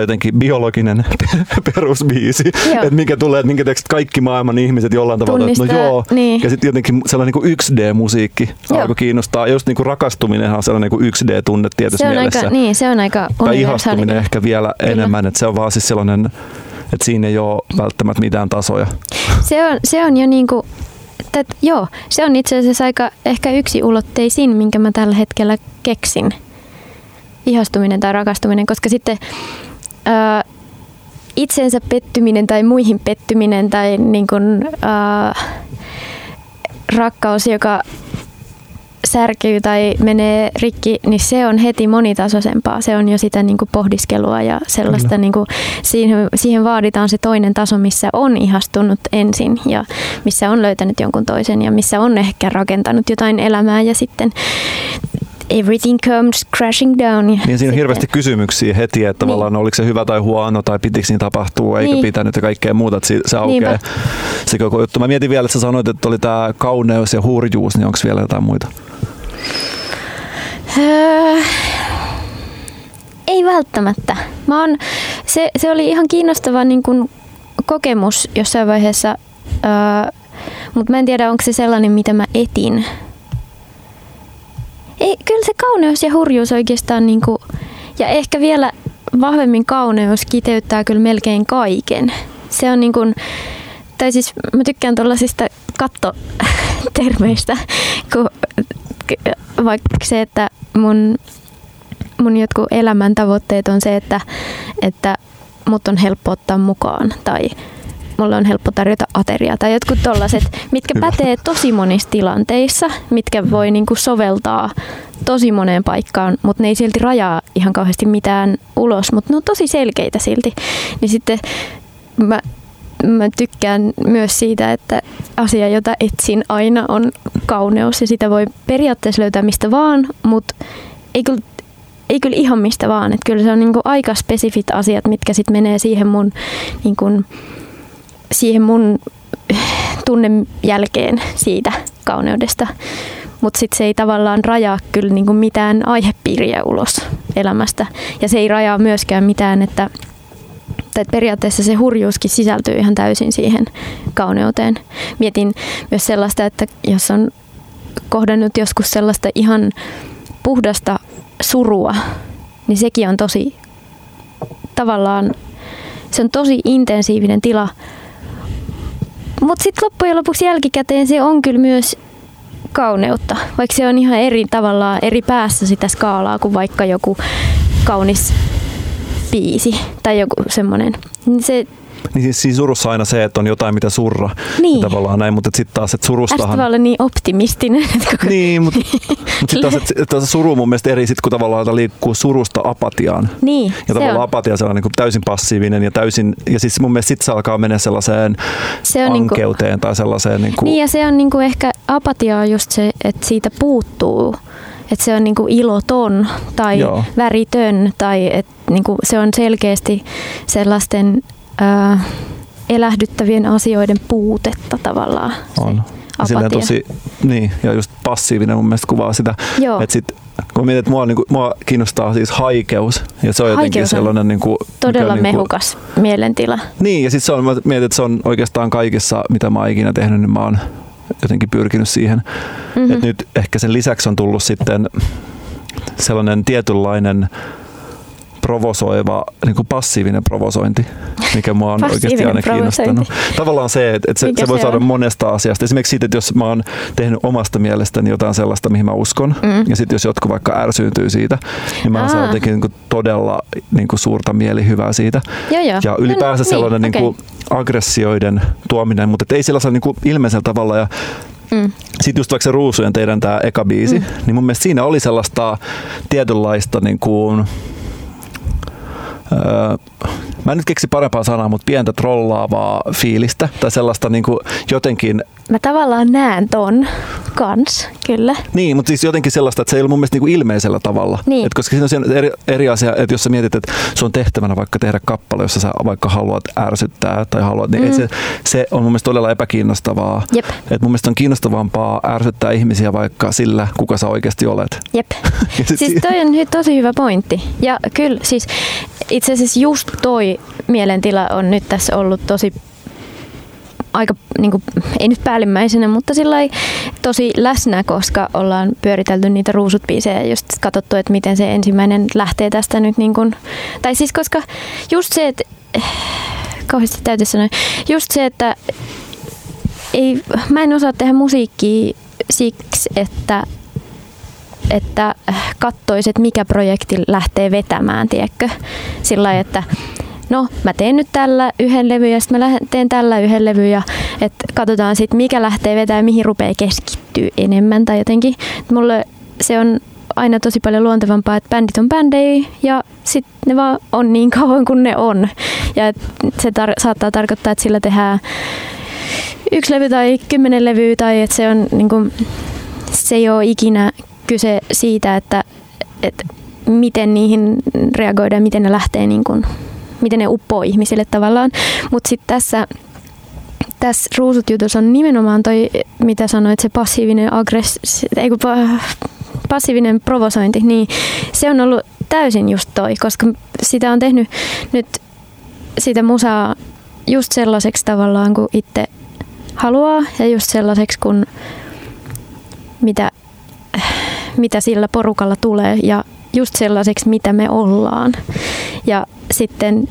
jotenkin biologinen (laughs) perusbiisi, että mikä tulee, että minkä tekstit kaikki maailman ihmiset jollain tavalla, Tunnistaa, että no joo, niin. ja sitten jotenkin sellainen niin 1D-musiikki joo. alkoi kiinnostaa, ja just niin kuin rakastuminenhan on sellainen niin 1D-tunne tietyssä se on mielessä. Aika, niin, se on aika Tai ihastuminen ehkä vielä Kyllä. enemmän, että se on vaan siis sellainen että siinä ei ole välttämättä mitään tasoja. Se on, se on jo niin kuin, että, joo, se on itse asiassa aika ehkä yksi ulotteisin, minkä mä tällä hetkellä keksin. Ihastuminen tai rakastuminen, koska sitten ää, itsensä pettyminen tai muihin pettyminen tai niin kuin, ää, rakkaus, joka särkyy tai menee rikki, niin se on heti monitasoisempaa. Se on jo sitä niin kuin pohdiskelua ja sellaista, niin kuin, siihen, siihen vaaditaan se toinen taso, missä on ihastunut ensin ja missä on löytänyt jonkun toisen ja missä on ehkä rakentanut jotain elämää ja sitten everything comes crashing down. Niin siinä on hirveästi kysymyksiä heti, että niin. tavallaan oliko se hyvä tai huono tai pitikö niin tapahtua, eikö niin. pitänyt ja kaikkea muuta, että se aukeaa Niinpä. se koko juttu. Mä mietin vielä, että sä sanoit, että oli tämä kauneus ja hurjuus, niin onko vielä jotain muita? Öö, ei välttämättä. Mä oon, se, se oli ihan kiinnostava niin kun kokemus jossain vaiheessa Öö, mutta mä en tiedä, onko se sellainen, mitä mä etin. Ei, kyllä se kauneus ja hurjuus oikeastaan, niinku, ja ehkä vielä vahvemmin kauneus kiteyttää kyllä melkein kaiken. Se on niin kuin, tai siis mä tykkään tuollaisista kattotermeistä, (laughs) kun vaikka se, että mun, mun jotkut elämäntavoitteet on se, että, että mut on helppo ottaa mukaan tai mulle on helppo tarjota ateriaa tai jotkut tollaset, mitkä Hyvä. pätee tosi monissa tilanteissa, mitkä voi niinku soveltaa tosi moneen paikkaan, mutta ne ei silti rajaa ihan kauheasti mitään ulos, mutta ne on tosi selkeitä silti. Niin sitten mä, mä tykkään myös siitä, että asia, jota etsin aina on kauneus ja sitä voi periaatteessa löytää mistä vaan, mutta ei kyllä ei kyllä ihan mistä vaan. Että kyllä se on niinku aika spesifit asiat, mitkä sitten menee siihen mun, niinku, siihen mun tunnen jälkeen siitä kauneudesta. Mutta sitten se ei tavallaan rajaa kyllä niinku mitään aihepiiriä ulos elämästä. Ja se ei rajaa myöskään mitään, että tai periaatteessa se hurjuuskin sisältyy ihan täysin siihen kauneuteen. Mietin myös sellaista, että jos on kohdannut joskus sellaista ihan puhdasta surua, niin sekin on tosi tavallaan, se on tosi intensiivinen tila. Mutta sitten loppujen lopuksi jälkikäteen se on kyllä myös kauneutta, vaikka se on ihan eri tavalla eri päässä sitä skaalaa kuin vaikka joku kaunis biisi tai joku semmoinen. Niin se niin siis siinä surussa aina se, että on jotain mitä surra. Niin. Tavallaan näin, mutta sitten taas, että surustahan... Ästä niin optimistinen. (laughs) Koko... Niin, mutta, mutta sitten taas, että, että suru mun mielestä eri, sit, kun tavallaan liikkuu surusta apatiaan. Niin, Ja tavallaan on. apatia on niin kuin täysin passiivinen ja täysin, ja siis mun mielestä sitten se alkaa mennä sellaiseen se on niinku- ankeuteen niin kuin, tai sellaiseen... Niin, kuin... niin ja se on niin kuin ehkä apatia on just se, että siitä puuttuu että se on niinku iloton tai Joo. väritön tai että niinku se on selkeästi sellaisten ää, elähdyttävien asioiden puutetta tavallaan. On. Silleen tosi, niin, ja just passiivinen mun mielestä kuvaa sitä. Joo. Että sit, kun mietin, että mua, niin kuin, mua kiinnostaa siis haikeus, ja se on jotenkin haikeus on sellainen... Niin kuin, todella mikä, mehukas niin kuin, mielentila. Niin, ja sitten se on, mä mietin, että se on oikeastaan kaikissa, mitä mä oon ikinä tehnyt, niin mä oon jotenkin pyrkinyt siihen. Mm-hmm. Että nyt ehkä sen lisäksi on tullut sitten sellainen tietynlainen provosoiva, niin kuin passiivinen provosointi, mikä mua on oikeasti aina kiinnostanut. Tavallaan se, että, että se, se voi saada monesta asiasta. Esimerkiksi siitä, että jos mä oon tehnyt omasta mielestäni jotain sellaista, mihin mä uskon, mm. ja sitten jos jotkut vaikka ärsyyntyy siitä, niin mä saan jotenkin niin kuin todella niin kuin suurta mielihyvää siitä. Joo, joo. Ja ylipäänsä no, sellainen niin, niin kuin aggressioiden tuominen, mutta ei sellaisella niin kuin ilmeisellä tavalla. Ja Mm. Sitten just vaikka se Ruusujen teidän tämä eka biisi, mm. niin mun mielestä siinä oli sellaista tietynlaista niin kuin, öö, mä en nyt keksi parempaa sanaa, mutta pientä trollaavaa fiilistä tai sellaista niin kuin jotenkin... Mä tavallaan näen ton kans, kyllä. Niin, mutta siis jotenkin sellaista, että se ei ole mun mielestä niin kuin ilmeisellä tavalla. Niin. Et koska siinä on eri, eri asia, että jos sä mietit, että sun on tehtävänä vaikka tehdä kappale, jossa sä vaikka haluat ärsyttää tai haluat, niin mm. se, se on mun mielestä todella epäkiinnostavaa. Jep. Et mun mielestä on kiinnostavampaa ärsyttää ihmisiä vaikka sillä, kuka sä oikeasti olet. Jep. (laughs) siis toi on tosi hyvä pointti. Ja kyllä, siis itse asiassa just toi mielentila on nyt tässä ollut tosi aika, niin kuin, ei nyt päällimmäisenä, mutta sillä tosi läsnä, koska ollaan pyöritelty niitä ruusut biisejä ja just katsottu, että miten se ensimmäinen lähtee tästä nyt niin kuin, tai siis koska just se, että kauheasti täytyy sanoa, just se, että ei, mä en osaa tehdä musiikkia siksi, että että kattoisit, että mikä projekti lähtee vetämään, tiedätkö? Sillä että no mä teen nyt tällä yhden levy ja sitten mä teen tällä yhden levy ja että katsotaan sitten mikä lähtee vetämään mihin rupeaa keskittyä enemmän tai jotenkin. Mulle se on aina tosi paljon luontevampaa, että bändit on bändejä ja sitten ne vaan on niin (laughs) kauan kuin ne on. Ja se tar- saattaa tarkoittaa, että sillä tehdään yksi levy tai kymmenen levyä tai että se on niin se ei ole ikinä kyse siitä, että, että miten niihin reagoidaan, miten ne lähtee, niin kuin, miten ne uppoo ihmisille tavallaan. Mutta sitten tässä, tässä ruusut jutussa on nimenomaan toi, mitä sanoit, se passiivinen aggress, ei kun, passiivinen provosointi, niin se on ollut täysin just toi, koska sitä on tehnyt nyt sitä musaa just sellaiseksi tavallaan, kun itse haluaa ja just sellaiseksi kun mitä, mitä sillä porukalla tulee ja just sellaiseksi mitä me ollaan. Ja sitten,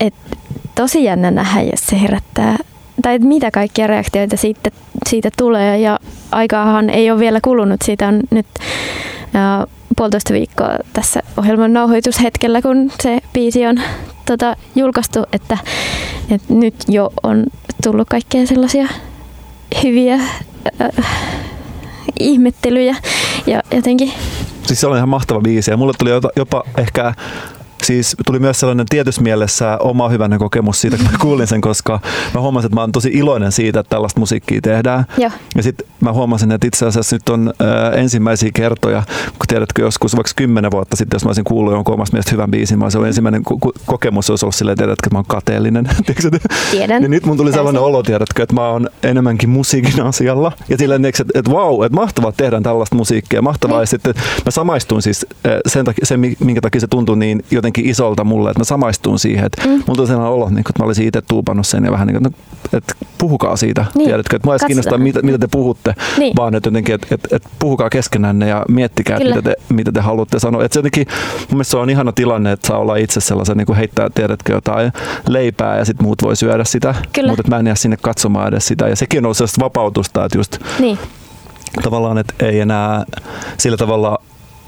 että tosi jännä nähdä, jos se herättää tai mitä kaikkia reaktioita siitä, siitä tulee ja aikaahan ei ole vielä kulunut. Siitä on nyt ja, puolitoista viikkoa tässä ohjelman nauhoitushetkellä, kun se biisi on tota, julkaistu, että, että nyt jo on tullut kaikkea sellaisia hyviä äh, ihmettelyjä ja jotenkin Siis se on ihan mahtava biisi ja mulle tuli jopa ehkä siis tuli myös sellainen tietyssä mielessä oma hyvänä kokemus siitä, kun mä kuulin sen, koska mä huomasin, että mä oon tosi iloinen siitä, että tällaista musiikkia tehdään. Ja, ja sitten mä huomasin, että itse asiassa nyt on äh, ensimmäisiä kertoja, kun tiedätkö joskus vaikka kymmenen vuotta sitten, jos mä olisin kuullut jonkun omasta mielestä hyvän biisin, mä olisin ollut ensimmäinen ko- kokemus olisi ollut silleen, tiedätkö, että mä oon kateellinen. (laughs) Tiedän. niin nyt mun tuli sellainen olo, tiedätkö, että mä oon enemmänkin musiikin asialla. Ja silleen, että, että wow, että mahtavaa tehdä tällaista musiikkia. Mahtavaa. Niin. Ja sitten mä samaistuin siis sen, takia, sen, minkä takia se tuntui niin jotenkin jotenkin isolta mulle, että mä samaistuin siihen. Että mm. Mulla tuli sellainen olo, niin että mä olisin itse tuupannut sen ja vähän niin kuin, että puhukaa siitä. Niin. Tiedätkö, että mä edes kiinnostaa, mitä, mitä te puhutte, niin. vaan että jotenkin, että, että, että puhukaa keskenänne ja miettikää, mitä te, mitä te haluatte sanoa. Että se jotenkin, mun mielestä se on ihana tilanne, että saa olla itse sellaisen, niin kuin heittää, tiedätkö, jotain leipää ja sitten muut voi syödä sitä. Kyllä. Mutta mä en jää sinne katsomaan edes sitä. Ja sekin on sellaista vapautusta, että just niin. tavallaan, että ei enää sillä tavalla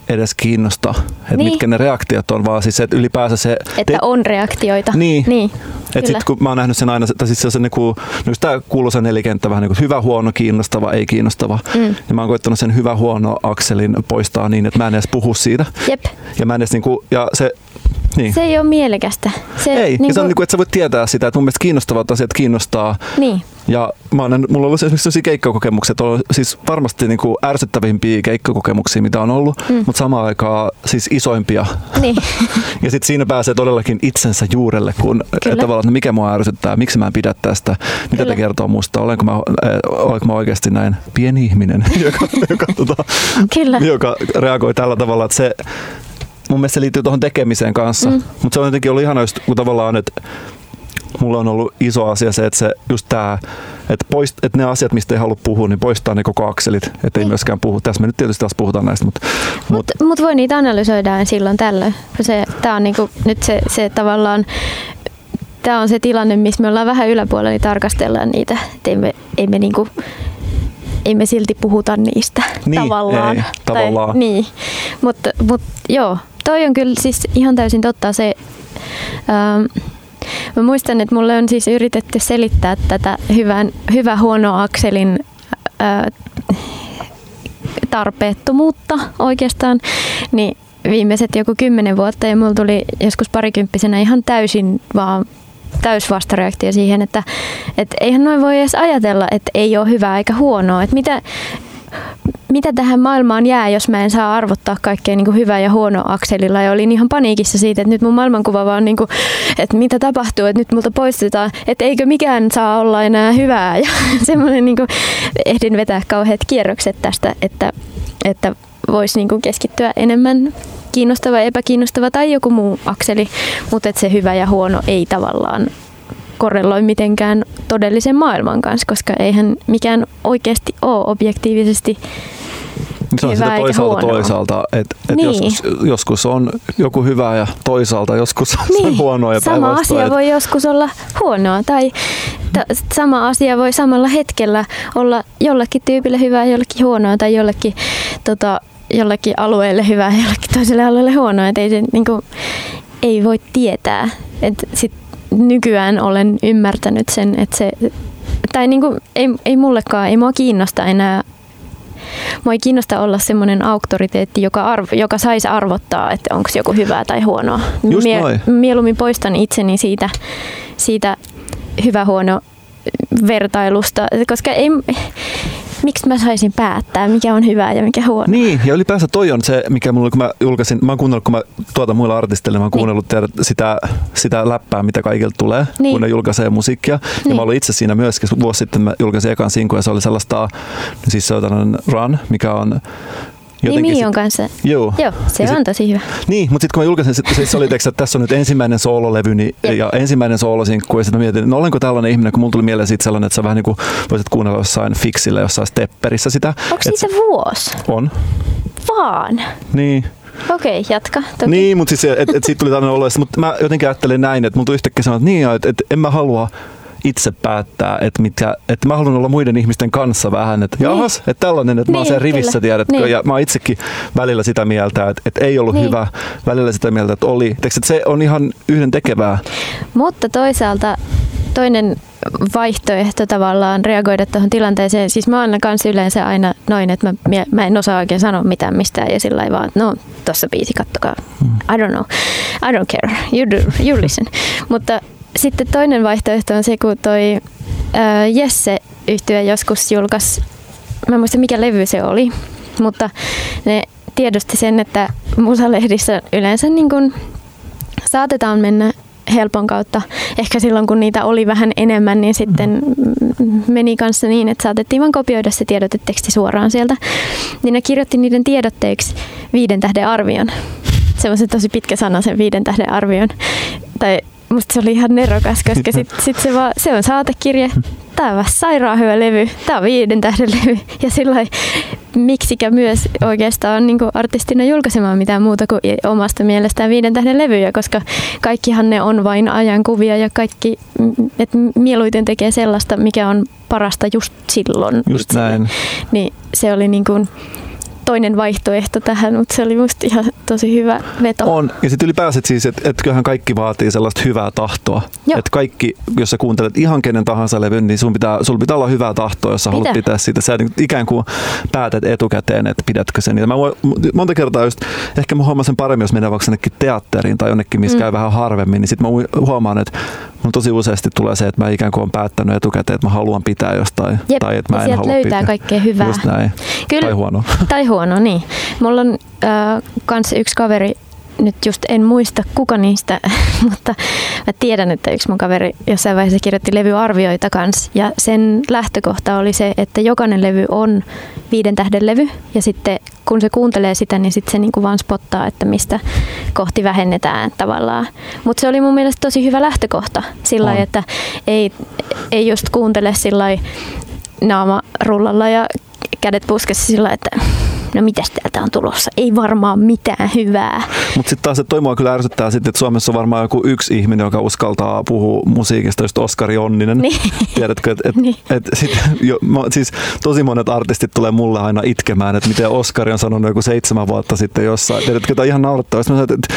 edes kiinnosta, että niin. mitkä ne reaktiot on, vaan siis että ylipäänsä se... Että te... on reaktioita. Niin. niin. Että sitten kun mä oon nähnyt sen aina, että siis se on niinku, no tämä kuuluisa nelikenttä vähän niin kuin hyvä, huono, kiinnostava, ei kiinnostava. Mm. Ja mä oon koittanut sen hyvä, huono akselin poistaa niin, että mä en edes puhu siitä. Jep. Ja mä en edes niinku, ja se niin. Se ei ole mielekästä. Se, ei, niin ja se on niin kuin, että sä voit tietää sitä, että mun mielestä kiinnostavat asiat kiinnostaa. Niin. Ja mä olen, mulla on ollut esimerkiksi sellaisia keikkakokemuksia, että on siis varmasti niin kuin ärsyttävimpiä keikkakokemuksia, mitä on ollut, mm. mutta samaan aikaan siis isoimpia. Niin. (laughs) ja sitten siinä pääsee todellakin itsensä juurelle, kun että tavallaan, että mikä mua ärsyttää, miksi mä en pidä tästä, mitä Kyllä. te kertoo musta, olenko mä, äh, olenko mä oikeasti näin pieni ihminen, (laughs) joka, joka, tota, Kyllä. joka reagoi tällä tavalla, että se mun mielestä se liittyy tuohon tekemiseen kanssa. Mm. Mutta se on jotenkin ollut ihana just, kun tavallaan, että mulla on ollut iso asia se, että se just tämä, että, poist, että ne asiat, mistä ei halua puhua, niin poistaa ne koko akselit, että ei niin. myöskään puhu. Tässä me nyt tietysti taas puhutaan näistä. Mutta mut, mut, mut voi niitä analysoida silloin tällöin. Se, tää on niinku, nyt se, se tavallaan tämä on se tilanne, missä me ollaan vähän yläpuolella, niin tarkastellaan niitä. Et ei me, ei me niinku, ei me silti puhuta niistä niin, tavallaan. Ei, tavallaan. Tai, niin, mutta mut, joo, toi on kyllä siis ihan täysin totta se, ähm, mä muistan, että mulle on siis yritetty selittää tätä hyvän, hyvä huono akselin äh, tarpeettomuutta oikeastaan, niin viimeiset joku kymmenen vuotta ja mulla tuli joskus parikymppisenä ihan täysin vaan täysvastareaktio siihen, että, että eihän noin voi edes ajatella, että ei ole hyvää eikä huonoa. Että mitä, mitä tähän maailmaan jää, jos mä en saa arvottaa kaikkea niin kuin hyvää ja huono akselilla. Ja olin ihan paniikissa siitä, että nyt mun maailmankuva vaan, niin kuin, että mitä tapahtuu, että nyt multa poistetaan, että eikö mikään saa olla enää hyvää. Ja (laughs) semmoinen niin kuin, ehdin vetää kauheat kierrokset tästä, että, että voisi niin keskittyä enemmän kiinnostava, epäkiinnostava tai joku muu akseli, mutta että se hyvä ja huono ei tavallaan korreloi mitenkään todellisen maailman kanssa, koska eihän mikään oikeasti ole objektiivisesti se on hyvä sitä toisaalta toisaalta, että et niin. joskus, joskus on joku hyvä ja toisaalta joskus niin. on huonoa ja Sama asia voi joskus olla huonoa tai t- sama asia voi samalla hetkellä olla jollekin tyypille hyvää ja jollekin huonoa tai jollekin, tota, jollekin alueelle hyvää ja jollekin toiselle alueelle huonoa. Et ei, se, niinku, ei voi tietää. Et sit nykyään olen ymmärtänyt sen, että se, tai niinku, ei, ei mullekaan, ei mua kiinnosta enää Mua ei kiinnosta olla semmoinen auktoriteetti, joka, arvo, joka saisi arvottaa, että onko joku hyvää tai huonoa. Mie- mieluummin poistan itseni siitä, siitä hyvä-huono vertailusta, koska ei, miksi mä saisin päättää, mikä on hyvää ja mikä huono. Niin, ja ylipäänsä toi on se, mikä mulla, kun mä julkaisin, mä oon kuunnellut, kun mä tuotan muilla artisteilla, mä oon niin. kuunnellut niin. sitä, sitä läppää, mitä kaikilta tulee, niin. kun ne julkaisee musiikkia. Niin. Ja mä olin itse siinä myöskin, vuosi sitten mä julkaisin ekan sinkun ja se oli sellaista, siis se on Run, mikä on Jotenkin niin Mion kanssa. Joo. Joo, se ja on sit, tosi hyvä. Niin, mutta sitten kun mä julkaisin, sit, siis oli, että tässä on nyt ensimmäinen soololevy niin, ja ensimmäinen soolosinkku, ja sitten mietin, no olenko tällainen ihminen, kun mulla tuli mieleen siitä sellainen, että sä vähän niin kuin voisit kuunnella jossain fixillä, jossain stepperissä sitä. Onko siitä vuosi? On. Vaan? Niin. Okei, okay, jatka. Toki. Niin, mutta siis, et, et siitä tuli tällainen olo, mutta mä jotenkin ajattelin näin, että mulla tuli yhtäkkiä sanoa, että niin, että, että en mä halua itse päättää, että, mitkä, että mä haluan olla muiden ihmisten kanssa vähän, että niin. jahas, että tällainen, että niin, mä oon niin, siellä rivissä, tiedätkö, niin. ja mä oon itsekin välillä sitä mieltä, että, että ei ollut niin. hyvä, välillä sitä mieltä, että oli. Teekö, että se on ihan yhden tekevää. Mutta toisaalta toinen vaihtoehto tavallaan reagoida tuohon tilanteeseen. Siis mä oon kanssa yleensä aina noin, että mä, mä en osaa oikein sanoa mitään mistään ja sillä vaan, no tossa biisi, kattokaa. Hmm. I don't know. I don't care. You do. You listen. Mutta sitten toinen vaihtoehto on se, kun toi Jesse yhtyö joskus julkaisi, mä en muista mikä levy se oli, mutta ne tiedosti sen, että musalehdissä yleensä niin kun saatetaan mennä helpon kautta. Ehkä silloin, kun niitä oli vähän enemmän, niin sitten meni kanssa niin, että saatettiin vain kopioida se tiedoteteksti suoraan sieltä. Niin ne kirjoitti niiden tiedotteiksi viiden tähden arvion. Se on se tosi pitkä sana, sen viiden tähden arvion. Tai musta se oli ihan nerokas, koska sit, (laughs) sit se, vaan, se on saatekirje. Tämä on sairaan hyvä levy. Tämä on viiden tähden levy. Ja silloin miksikä myös oikeastaan niin artistina julkaisemaan mitään muuta kuin omasta mielestään viiden tähden levyjä, koska kaikkihan ne on vain ajankuvia ja kaikki, että mieluiten tekee sellaista, mikä on parasta just silloin. Just näin. Niin se oli niin kuin, toinen vaihtoehto tähän, mutta se oli musta ihan tosi hyvä veto. On, ja sitten ylipäänsä siis, että et kyllähän kaikki vaatii sellaista hyvää tahtoa. Että kaikki, jos sä kuuntelet ihan kenen tahansa levyn, niin sun pitää, sun pitää olla hyvää tahtoa, jos sä haluat pitää sitä. Sä niin ikään kuin päätät etukäteen, että pidätkö sen. Ja mä voin, monta kertaa just, ehkä mä huomaan sen paremmin, jos mennään vaikka jonnekin teatteriin tai jonnekin, missä mm. käy vähän harvemmin, niin sitten mä huomaan, että mun tosi useasti tulee se, että mä ikään kuin olen päättänyt etukäteen, että mä haluan pitää jostain. Jep, tai että mä en halua löytää pitää. kaikkea hyvää. Just näin. Kyllä, tai huono. Tai huono, niin. Mulla on äh, kans yksi kaveri, nyt just en muista kuka niistä, (laughs) mutta mä tiedän, että yksi mun kaveri jossain vaiheessa kirjoitti levyarvioita kanssa. Ja sen lähtökohta oli se, että jokainen levy on viiden tähden levy. Ja sitten kun se kuuntelee sitä, niin sitten se niinku vaan spottaa, että mistä kohti vähennetään tavallaan. Mutta se oli mun mielestä tosi hyvä lähtökohta sillä että ei, ei just kuuntele sillä naama rullalla ja kädet puskessa sillä että no mitäs täältä on tulossa, ei varmaan mitään hyvää. Mutta sitten taas, että toi mua kyllä ärsyttää sitten, että Suomessa on varmaan joku yksi ihminen, joka uskaltaa puhua musiikista, just Oskari Onninen. Niin. Tiedätkö, että et, niin. et, sit, jo, mä, siis tosi monet artistit tulee mulle aina itkemään, että miten Oskari on sanonut joku seitsemän vuotta sitten jossain. Tiedätkö, tämä ihan. Mä sanoin, että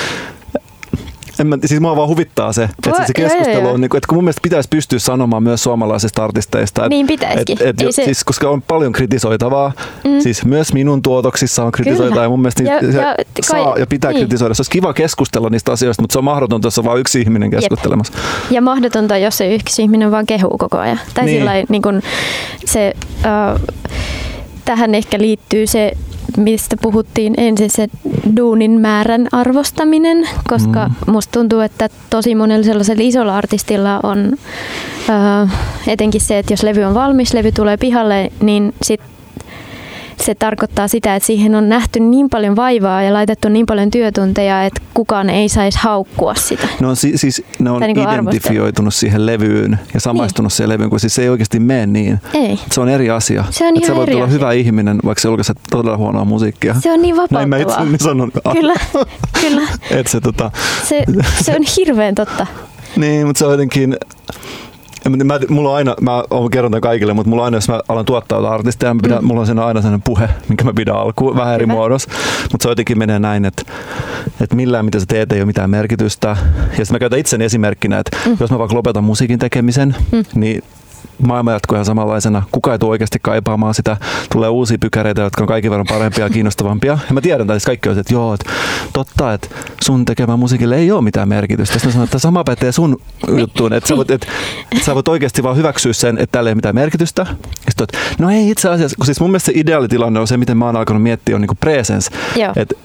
en mä, siis mua vaan huvittaa se, että se, se keskustelu joo, joo. on, niin kuin, että kun mun mielestä pitäisi pystyä sanomaan myös suomalaisista artisteista. Et, niin pitäisikin. Et, et, se... siis, koska on paljon kritisoitavaa, mm. siis myös minun tuotoksissa on kritisoitavaa ja mun mielestä ja, ja, ja, saa kai, ja pitää niin. kritisoida. Se olisi kiva keskustella niistä asioista, mutta se on mahdotonta, jos on vain yksi ihminen keskustelemassa. Jep. Ja mahdotonta, jos se yksi ihminen vaan kehuu koko ajan. Tai niin. sillä niin kuin se... Uh, tähän ehkä liittyy se mistä puhuttiin ensin, se duunin määrän arvostaminen, koska mm. musta tuntuu, että tosi monella sellaisella isolla artistilla on äh, etenkin se, että jos levy on valmis, levy tulee pihalle, niin sit se tarkoittaa sitä, että siihen on nähty niin paljon vaivaa ja laitettu niin paljon työtunteja, että kukaan ei saisi haukkua sitä. No si- siis ne on niin identifioitunut siihen levyyn ja samaistunut niin. siihen levyyn, kun siis se ei oikeasti mene niin. Ei. Se on eri asia. Se on ihan sä voit olla asia. hyvä ihminen, vaikka se julkaiset todella huonoa musiikkia. Se on niin vapauttavaa. Näin mä itse sanon. Kyllä, kyllä. (laughs) Et se, tota... se, se on hirveän totta. niin, mutta se on jotenkin Mä, mulla on aina, mä oon kerron tämän kaikille, mutta mulla on aina, jos mä alan tuottaa jotain artistia, mä pidän, mm. mulla on siinä aina sellainen puhe, minkä mä pidän alkuun, vähän eri muodossa. Mutta se jotenkin menee näin, että, että millään mitä sä teet ei ole mitään merkitystä. Ja sitten mä käytän itseni esimerkkinä, että mm. jos mä vaikka lopetan musiikin tekemisen, mm. niin maailma jatkuu ihan samanlaisena. Kuka ei tule oikeasti kaipaamaan sitä. Tulee uusia pykäreitä, jotka on kaikki verran parempia ja kiinnostavampia. Ja mä tiedän, että kaikki on se, että joo, että totta, että sun tekemä musiikille ei ole mitään merkitystä. Sitten mä sanon, että sama pätee sun juttuun. Että sä voit, että, että sä voit oikeasti vaan hyväksyä sen, että tällä ei ole mitään merkitystä. Sitten, no ei itse asiassa, kun siis mun mielestä se ideaalitilanne on se, miten mä oon alkanut miettiä, on niin presence. Että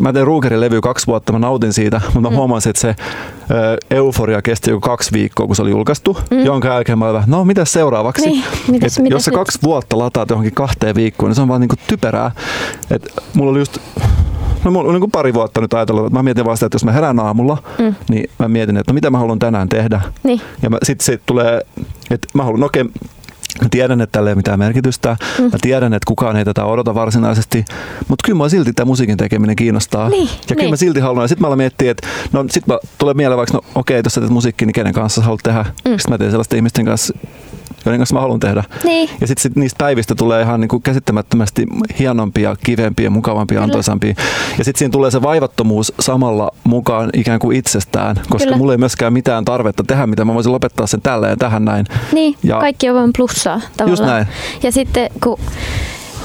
mä tein Rugerin levy kaksi vuotta, mä nautin siitä, mutta mä mm. huomasin, että se euforia kesti joku kaksi viikkoa, kun se oli julkaistu, mm. jonka jälkeen mä olin no mitä seuraavaksi? Niin, mitäs, mitäs jos sä kaksi vuotta lataat johonkin kahteen viikkoon, niin se on vaan niinku typerää. Et mulla oli just No mulla on niin pari vuotta nyt ajatellut, että mä mietin vaan sitä, että jos mä herään aamulla, mm. niin mä mietin, että no mitä mä haluan tänään tehdä. Niin. Ja sitten se tulee, että mä haluan, no okei, Mä tiedän, että tällä ei ole mitään merkitystä. Mm. Mä tiedän, että kukaan ei tätä odota varsinaisesti. Mutta kyllä mä silti tämä musiikin tekeminen kiinnostaa. Niin, ja kyllä niin. mä silti haluan. Ja sitten mä aloin miettiä, että no sit mä tulee mieleen vaikka, no okei, okay, jos sä teet musiikkia, niin kenen kanssa sä haluat tehdä. Mm. Sitten mä teen sellaisten ihmisten kanssa, joiden kanssa mä haluan tehdä. Niin. Ja sitten sit niistä päivistä tulee ihan niinku käsittämättömästi hienompia, kivempiä, mukavampia, antoisampia. Ja sitten siinä tulee se vaivattomuus samalla mukaan ikään kuin itsestään, koska Kyllä. mulla ei myöskään mitään tarvetta tehdä, mitä mä voisin lopettaa sen tällä ja tähän näin. Niin, Ja- kaikki on vain plussaa tavallaan. Just näin. Ja sitten kun,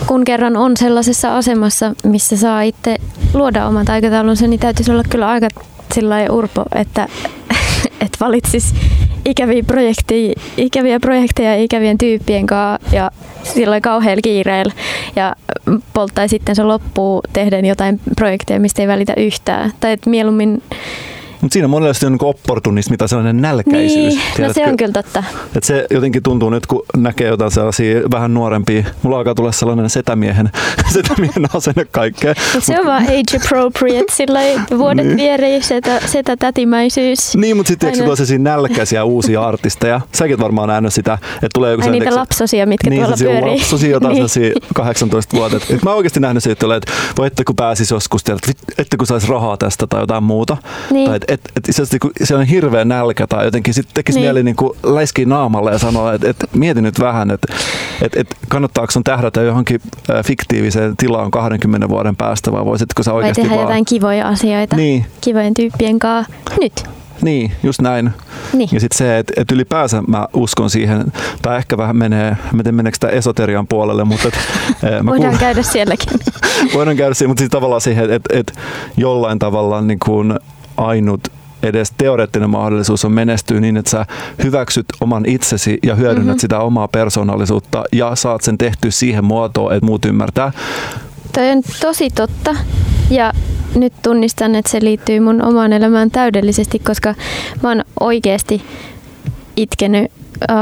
kun kerran on sellaisessa asemassa, missä saa itse luoda omat aikataulunsa, niin täytyisi olla kyllä aika sillä urpo, että, että valitsis ikäviä projekteja, ikäviä projekteja ikävien tyyppien kanssa ja sillä kauhealla kiireellä ja polttaisi sitten se loppuu tehden jotain projekteja, mistä ei välitä yhtään. Tai että mieluummin, Mutta siinä on niin opportunismi tai sellainen nälkäisyys. niin, no se tiedätkö? on kyllä totta. Et se jotenkin tuntuu nyt, kun näkee jotain sellaisia vähän nuorempia. Mulla alkaa tulla sellainen setämiehen, (laughs) setämiehen asenne kaikkeen. Mut se on vaan age appropriate, sillä vuodet Niin. vierii, setä, setä tätimäisyys. Niin, mutta sitten tuo sellaisia nälkäisiä uusia artisteja? Säkin varmaan nähnyt sitä, että tulee joku Ai sellainen, niitä tiedätkö, lapsosia, mitkä niin, tuolla pyörii. lapsosia, jotain niin. sellaisia 18 vuotta. Et mä oon oikeasti nähnyt se, että, tulee, voi että kun pääsisi joskus, tiedät, että kun saisi rahaa tästä tai jotain muuta. Niin. Tai että et, et, et, kun se on hirveä nälkä tai jotenkin sitten tekisi Niin. mieli niin kuin läiskiä naamalle ja sanoa, että et, mieti nyt vähän, että et, et, kannattaako sun tähdätä johonkin äh, fiktiiviseen tilaan 20 vuoden päästä vai voisitko sä Vai oikeasti tehdä vaan... jotain kivoja asioita Niin, kivojen tyyppien kanssa nyt. niin, just näin. Niin. Ja sitten se, että et ylipäänsä mä uskon siihen, tai ehkä vähän menee, mä en tiedä meneekö tämä esoterian puolelle, mutta et, (laughs) eh, mä Voidaan kuul- käydä sielläkin. (laughs) voidaan käydä siihen, mutta siis tavallaan siihen, että et jollain tavalla niin kuin ainut edes teoreettinen mahdollisuus on menestyä niin, että sä hyväksyt oman itsesi ja hyödynnät Mhm. mm-hmm. sitä omaa persoonallisuutta ja saat sen tehtyä siihen muotoon, että muut ymmärtää. Toi on tosi totta. Ja nyt tunnistan, että se liittyy mun omaan elämään täydellisesti, koska mä oon oikeasti itkenyt äh,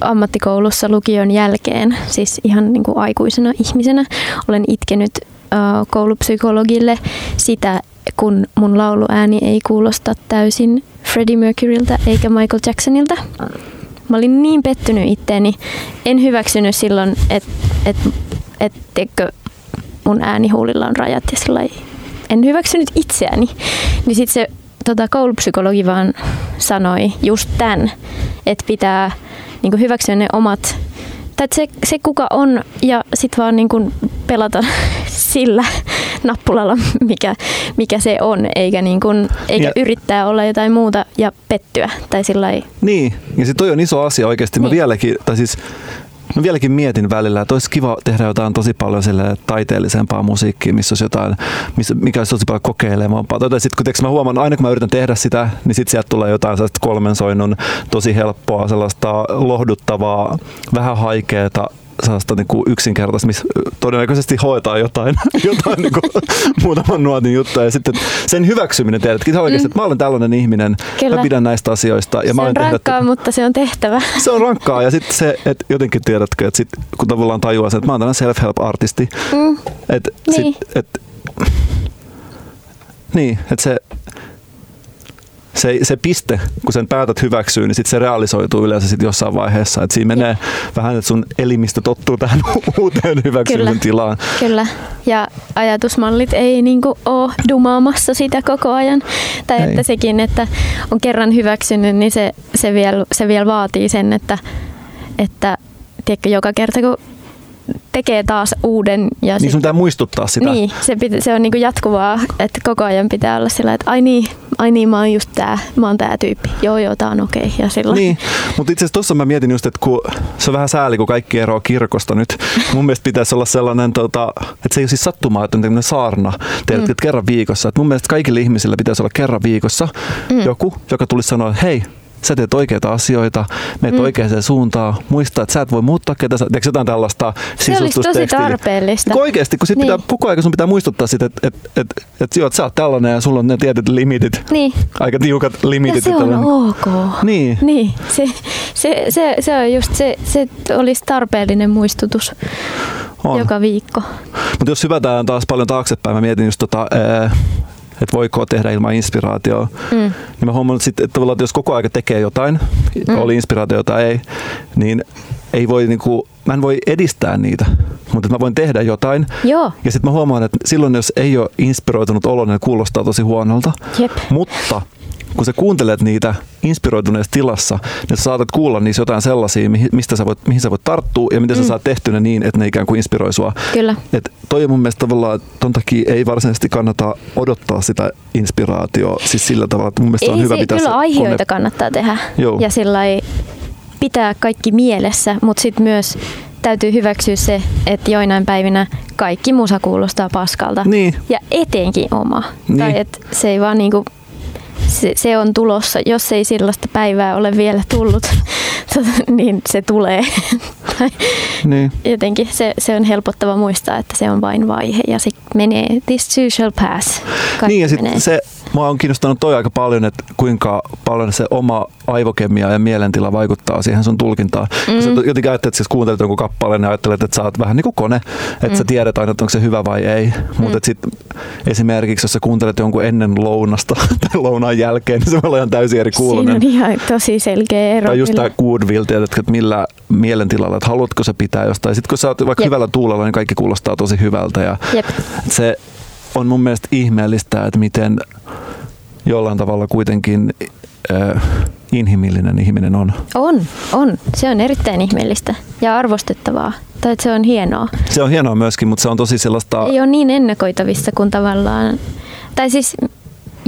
ammattikoulussa lukion jälkeen, siis ihan niin kuin aikuisena ihmisenä. Olen itkenyt äh, koulupsykologille sitä, kun mun lauluääni ei kuulosta täysin Freddie Mercuryltä eikä Michael Jacksonilta. Mä olin niin pettynyt itteeni. En hyväksynyt silloin, että et, et, tiedätkö, mun äänihuulilla on rajat ja sillä en hyväksynyt itseäni. Niin sitten se tota, koulupsykologi vaan sanoi just tämän, että pitää niin hyväksyä ne omat, tai se, se kuka on ja sitten vaan niin pelata (laughs) sillä nappulalla, mikä, mikä se on, eikä, niin kuin, eikä Ja- yrittää olla jotain muuta ja pettyä. Tai sillä lailla- Niin, ja sitten toi on iso asia oikeasti. Mä Niin. vieläkin, tai siis Mä vieläkin mietin välillä, että olisi kiva tehdä jotain tosi paljon sille taiteellisempaa musiikkia, missä olisi jotain, missä, mikä olisi tosi paljon kokeilevampaa. Tai sitten kun tiiäks, mä huomaan, aina kun mä yritän tehdä sitä, niin sitten sieltä tulee jotain sellaista kolmen soinnun tosi helppoa, sellaista lohduttavaa, vähän haikeeta, sellaista niin kuin yksinkertaista, missä todennäköisesti hoitaa jotain, (laughs) jotain niin kuin, (laughs) muutaman nuotin juttuja. Ja sitten sen hyväksyminen, tiedätkin se oikeasti, että mä olen tällainen ihminen, Kyllä. mä pidän näistä asioista. Ja se mä on olen tehdä rankkaa, mutta se on tehtävä. se on rankkaa ja sitten se, että jotenkin tiedätkö, että sit, kun tavallaan tajuaa sen, että mä oon tällainen self-help-artisti, Mm. että Niin. sit, et, (laughs) niin, että se, se, se piste, kun sen päätät hyväksyä, niin sitten se realisoituu yleensä sit jossain vaiheessa. Et siinä menee vähän, että sun elimistö tottuu tähän (laughs) uuteen hyväksymisen Kyllä. tilaan. Kyllä. Ja ajatusmallit ei niinku ole dumaamassa sitä koko ajan. Tai Ei. että sekin, että on kerran hyväksynyt, niin se, se, vielä, se vielä vaatii sen, että, että tiedätkö, joka kerta kun tekee taas uuden ja Niin sit- sun pitää muistuttaa sitä. Niin, se, pitä, se on niinku jatkuvaa, että koko ajan pitää olla sillä, että ai niin, ai niin, mä oon just tää, mä oon tää tyyppi. Joo, joo, tää on okei. Ja sillä Niin, mutta itse asiassa tuossa mä mietin just, että kun se on vähän sääli, kun kaikki eroaa kirkosta nyt. Mun mielestä pitäisi olla sellainen, tota, että se ei ole siis sattumaa, että on tämmöinen saarna, tiedätkö, että kerran viikossa. Että mun mielestä kaikille ihmisille pitäisi olla kerran viikossa Mm. joku, joka tulisi sanoa, että hei, sä teet oikeita asioita, meet mm. oikeaan suuntaan, muista, että sä et voi muuttaa ketä sä, teekö jotain tällaista Se olisi tosi tarpeellista. Niin oikeasti, kun sit niin. pitää, koko ajan sun pitää muistuttaa sitä, että et, et, et, et, et sä oot tällainen ja sulla on ne tietyt limitit, niin. aika tiukat limitit. Ja se on ok. Niin. niin. Se, se, se, se on just se, se olisi tarpeellinen muistutus on. joka viikko. Mutta jos hyvätään taas paljon taaksepäin, mä mietin just tota, että voiko tehdä ilman inspiraatioa. Mm. Niin mä huomannut sitten, että, että jos koko ajan tekee jotain, mm. oli inspiraatio tai ei, niin ei voi niinku, mä en voi edistää niitä, mutta mä voin tehdä jotain. Joo. Ja sitten mä huomaan, että silloin jos ei ole inspiroitunut olo, niin kuulostaa tosi huonolta. Jep. Mutta kun sä kuuntelet niitä inspiroituneessa tilassa, niin sä saatat kuulla niissä jotain sellaisia, mistä sä voit, mihin sä voit tarttua ja miten mm. sä saat tehty ne niin, että ne ikään kuin inspiroi sua. Kyllä. Et toi mun mielestä tavallaan, ton takia ei varsinaisesti kannata odottaa sitä inspiraatioa siis sillä tavalla, että mun mielestä ei on hyvä se, pitää kyllä se aiheita kone... kannattaa tehdä Joo. ja sillä pitää kaikki mielessä, mutta sitten myös täytyy hyväksyä se, että joinain päivinä kaikki musa kuulostaa paskalta. Niin. Ja etenkin oma. Niin. Tai että se ei vaan niinku se, se on tulossa. Jos ei sellaista päivää ole vielä tullut, (laughs) niin se tulee. (laughs) niin. Jotenkin se, se on helpottava muistaa, että se on vain vaihe ja se menee, this too shall pass. Kaikki niin ja sitten se Mua on kiinnostanut toi aika paljon, että kuinka paljon se oma aivokemia ja mielentila vaikuttaa siihen sun tulkintaan. Mm. Sä jotenkin ajattelet, että kuuntelet jonkun kappaleen ja ajattelet, että sä oot vähän niin kuin kone, että mm. sä tiedät aina, että onko se hyvä vai ei. Mm. Mutta sitten esimerkiksi, jos sä kuuntelet jonkun ennen lounasta (laughs) tai lounaan jälkeen, niin se voi olla ihan täysin eri kuulonen. Siinä on ihan tosi selkeä ero. Tai just tämä Goodwill, tiedätkö, että millä mielentilalla, että haluatko se pitää jostain. Sitten kun sä oot vaikka Jep. hyvällä tuulella, niin kaikki kuulostaa tosi hyvältä. Ja Jep. se on mun mielestä ihmeellistä, että miten jollain tavalla kuitenkin äh, inhimillinen ihminen on. On, on. Se on erittäin ihmeellistä ja arvostettavaa. Tai se on hienoa. Se on hienoa myöskin, mutta se on tosi sellaista... Ei ole niin ennakoitavissa kuin tavallaan... Tai siis,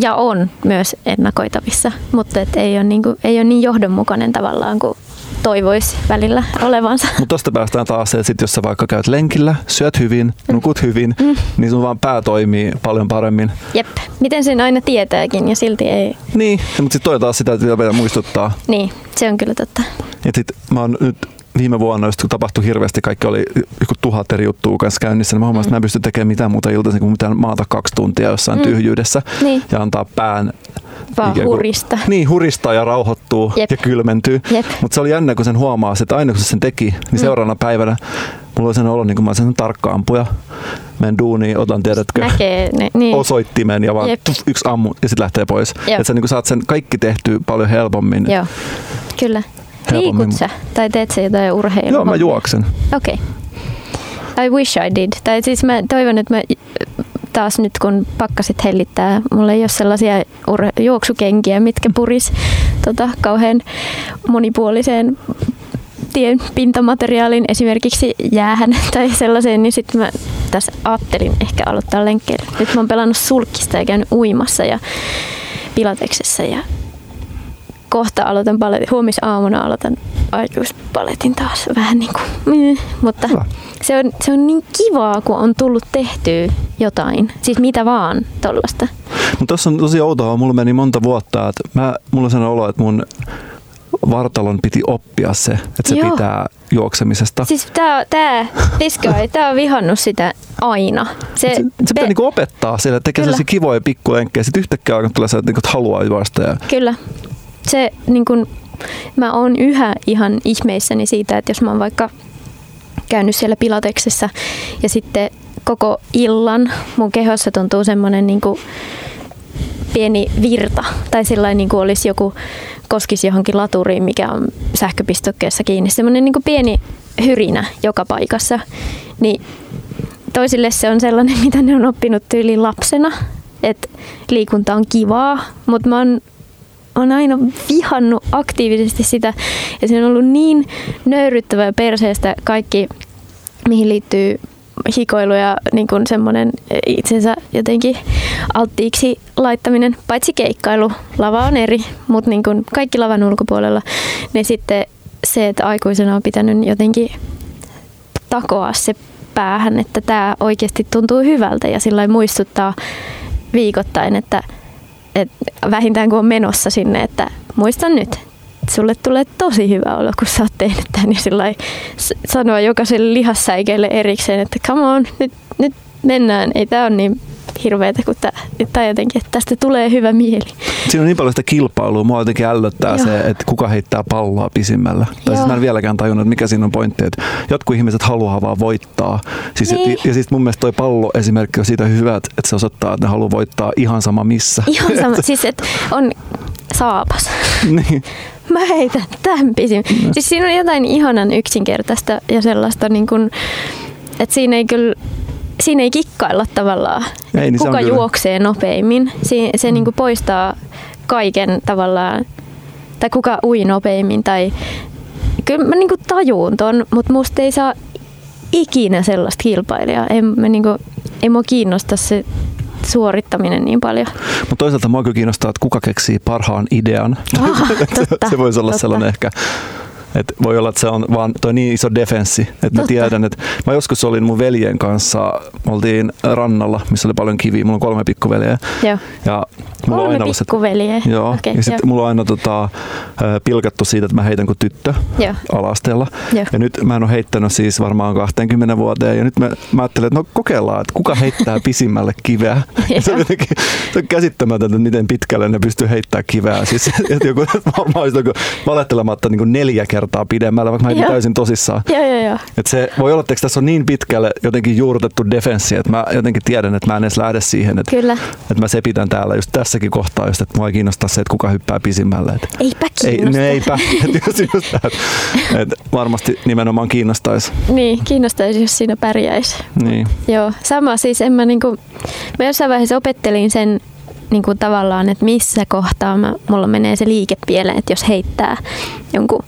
ja on myös ennakoitavissa, mutta et ei, ole niin kuin, ei ole niin johdonmukainen tavallaan kuin toivoisi välillä olevansa. Mutta tosta päästään taas että sit jos sä vaikka käyt lenkillä, syöt hyvin, mm. nukut hyvin, mm. niin sun vaan pää toimii paljon paremmin. Jep, miten sen aina tietääkin ja silti ei. Niin, mutta sitten toi taas sitä, että pitää muistuttaa. Niin, se on kyllä totta. Ja sit mä oon nyt viime vuonna, just kun tapahtui hirveästi, kaikki oli joku tuhat eri juttua kanssa käynnissä, niin mä huomasin, mm. että mä en pysty tekemään mitään muuta iltaisin kuin mitään maata kaksi tuntia jossain mm. tyhjyydessä niin. ja antaa pään vaan kuin, hurista. Niin, huristaa ja rauhoittuu Jep. ja kylmentyy. Mutta se oli jännä, kun sen huomaa, että aina kun se sen teki, niin mm. seuraavana päivänä mulla oli sen olo, niin kuin mä olisin sen tarkka ampuja. Menen duuniin, otan tiedätkö, Näkee, ne, niin. osoittimen ja vaan tuff, yksi ammu ja sitten lähtee pois. Että sä niin saat sen kaikki tehtyä paljon helpommin. Joo, kyllä. Liikut sä? Tai teet sä jotain urheilua? Joo, mä juoksen. Okei. Okay. I wish I did. Tai siis mä toivon, että mä taas nyt kun pakkasit hellittää, mulla ei ole sellaisia juoksukenkiä, mitkä puris tota, kauhean monipuoliseen tien pintamateriaalin esimerkiksi jäähän tai sellaiseen, niin sitten mä tässä ajattelin ehkä aloittaa lenkkeelle. Nyt mä oon pelannut sulkista ja käynyt uimassa ja pilateksessa ja kohta aloitan paletin, huomisaamuna aloitan aikuispaletin taas vähän niin kuin, mutta se on, se on niin kivaa, kun on tullut tehtyä jotain, siis mitä vaan tollasta. Mutta tuossa on tosi outoa, mulla meni monta vuotta, että mä, mulla on sellainen olo, että mun vartalon piti oppia se, että se Joo. pitää juoksemisesta. Siis tää, tää Discoy, tää on vihannut sitä aina. Se, se, se pitää niinku opettaa sille, tekee sellaisia kivoja pikkulenkkejä, sitten yhtäkkiä alkaa tulee se, että niinku, haluaa juosta. Ja... Kyllä se niin kun, mä oon yhä ihan ihmeissäni siitä, että jos mä oon vaikka käynyt siellä pilateksessa ja sitten koko illan mun kehossa tuntuu semmoinen niin pieni virta tai sellainen niin kuin olisi joku koskisi johonkin laturiin, mikä on sähköpistokkeessa kiinni. Semmoinen niin pieni hyrinä joka paikassa. Niin toisille se on sellainen, (laughs) mitä ne on oppinut tyyliin lapsena, että liikunta on kivaa, mutta mä oon on aina vihannut aktiivisesti sitä. Ja se on ollut niin nöyryttävää perseestä kaikki, mihin liittyy hikoilu ja niin kuin semmoinen itsensä jotenkin alttiiksi laittaminen, paitsi keikkailu, lava on eri, mutta niin kuin kaikki lavan ulkopuolella, niin sitten se, että aikuisena on pitänyt jotenkin takoa se päähän, että tämä oikeasti tuntuu hyvältä ja sillä muistuttaa viikoittain, että et vähintään kun on menossa sinne, että muistan nyt, sulle tulee tosi hyvä olo, kun sä oot tehnyt tämän. Ja sillai, sanoa jokaiselle lihassäikeelle erikseen, että come on, nyt, nyt mennään. Ei tää on niin hirveetä kuin tämä, tai jotenkin, että tästä tulee hyvä mieli. Siinä on niin paljon sitä kilpailua. Mua jotenkin ällöttää Joo. se, että kuka heittää palloa pisimmällä. Tai siis mä en vieläkään tajunnut, että mikä siinä on pointti. Että jotkut ihmiset haluaa vaan voittaa. Siis, niin. ja, ja siis mun mielestä toi pallo esimerkki on siitä hyvä, että se osoittaa, että ne haluaa voittaa ihan sama missä. Ihan sama. (laughs) siis että on saapas. (laughs) niin. Mä heitän tämän pisin. No. Siis siinä on jotain ihanan yksinkertaista ja sellaista niin kuin, että siinä ei kyllä siinä ei kikkailla tavallaan, ei, niin kuka juoksee nopeimmin. Se, se mm. niin kuin poistaa kaiken tavallaan, tai kuka ui nopeimmin. Tai, kyllä mä niin kuin tajuun ton, mutta musta ei saa ikinä sellaista kilpailijaa. Ei, mä niin kuin, ei mua kiinnosta se suorittaminen niin paljon. Mutta toisaalta mua kyllä kiinnostaa, että kuka keksii parhaan idean. Ah, (laughs) totta, se voisi olla totta. sellainen ehkä et voi olla, että se on vaan toi niin iso defenssi, että mä tiedän, että mä joskus olin mun veljen kanssa, me oltiin rannalla, missä oli paljon kiviä, mulla on kolme pikkuveliä. Joo. Ja mulla kolme on aina pikkuveliä. Joo, okay, ja sitten mulla on aina tota, pilkattu siitä, että mä heitän kuin tyttö joo. alasteella. Joo. Ja nyt mä en ole heittänyt siis varmaan 20 vuoteen, ja nyt mä, mä ajattelen, että no kokeillaan, että kuka heittää pisimmälle kiveä. se on jotenkin se on käsittämätöntä, miten pitkälle ne pystyy heittämään kiveä. Siis, että joku, olisin valettelematta niin neljä kertaa kertaa pidemmällä, vaikka mä heitin täysin tosissaan. Joo, joo, joo. Et se voi olla, että tässä on niin pitkälle jotenkin juurtettu defenssi, että mä jotenkin tiedän, että mä en edes lähde siihen, että, Kyllä. että mä sepitän täällä just tässäkin kohtaa, just, että mua ei kiinnosta se, että kuka hyppää pisimmälle. Että eipä kiinnosta. Ei, eipä. (laughs) just, just, että, että varmasti nimenomaan kiinnostaisi. Niin, kiinnostaisi, jos siinä pärjäisi. Niin. Joo, sama siis en mä niinku, mä jossain vaiheessa opettelin sen niin kuin tavallaan, että missä kohtaa mä, mulla menee se liike pieleen, että jos heittää jonkun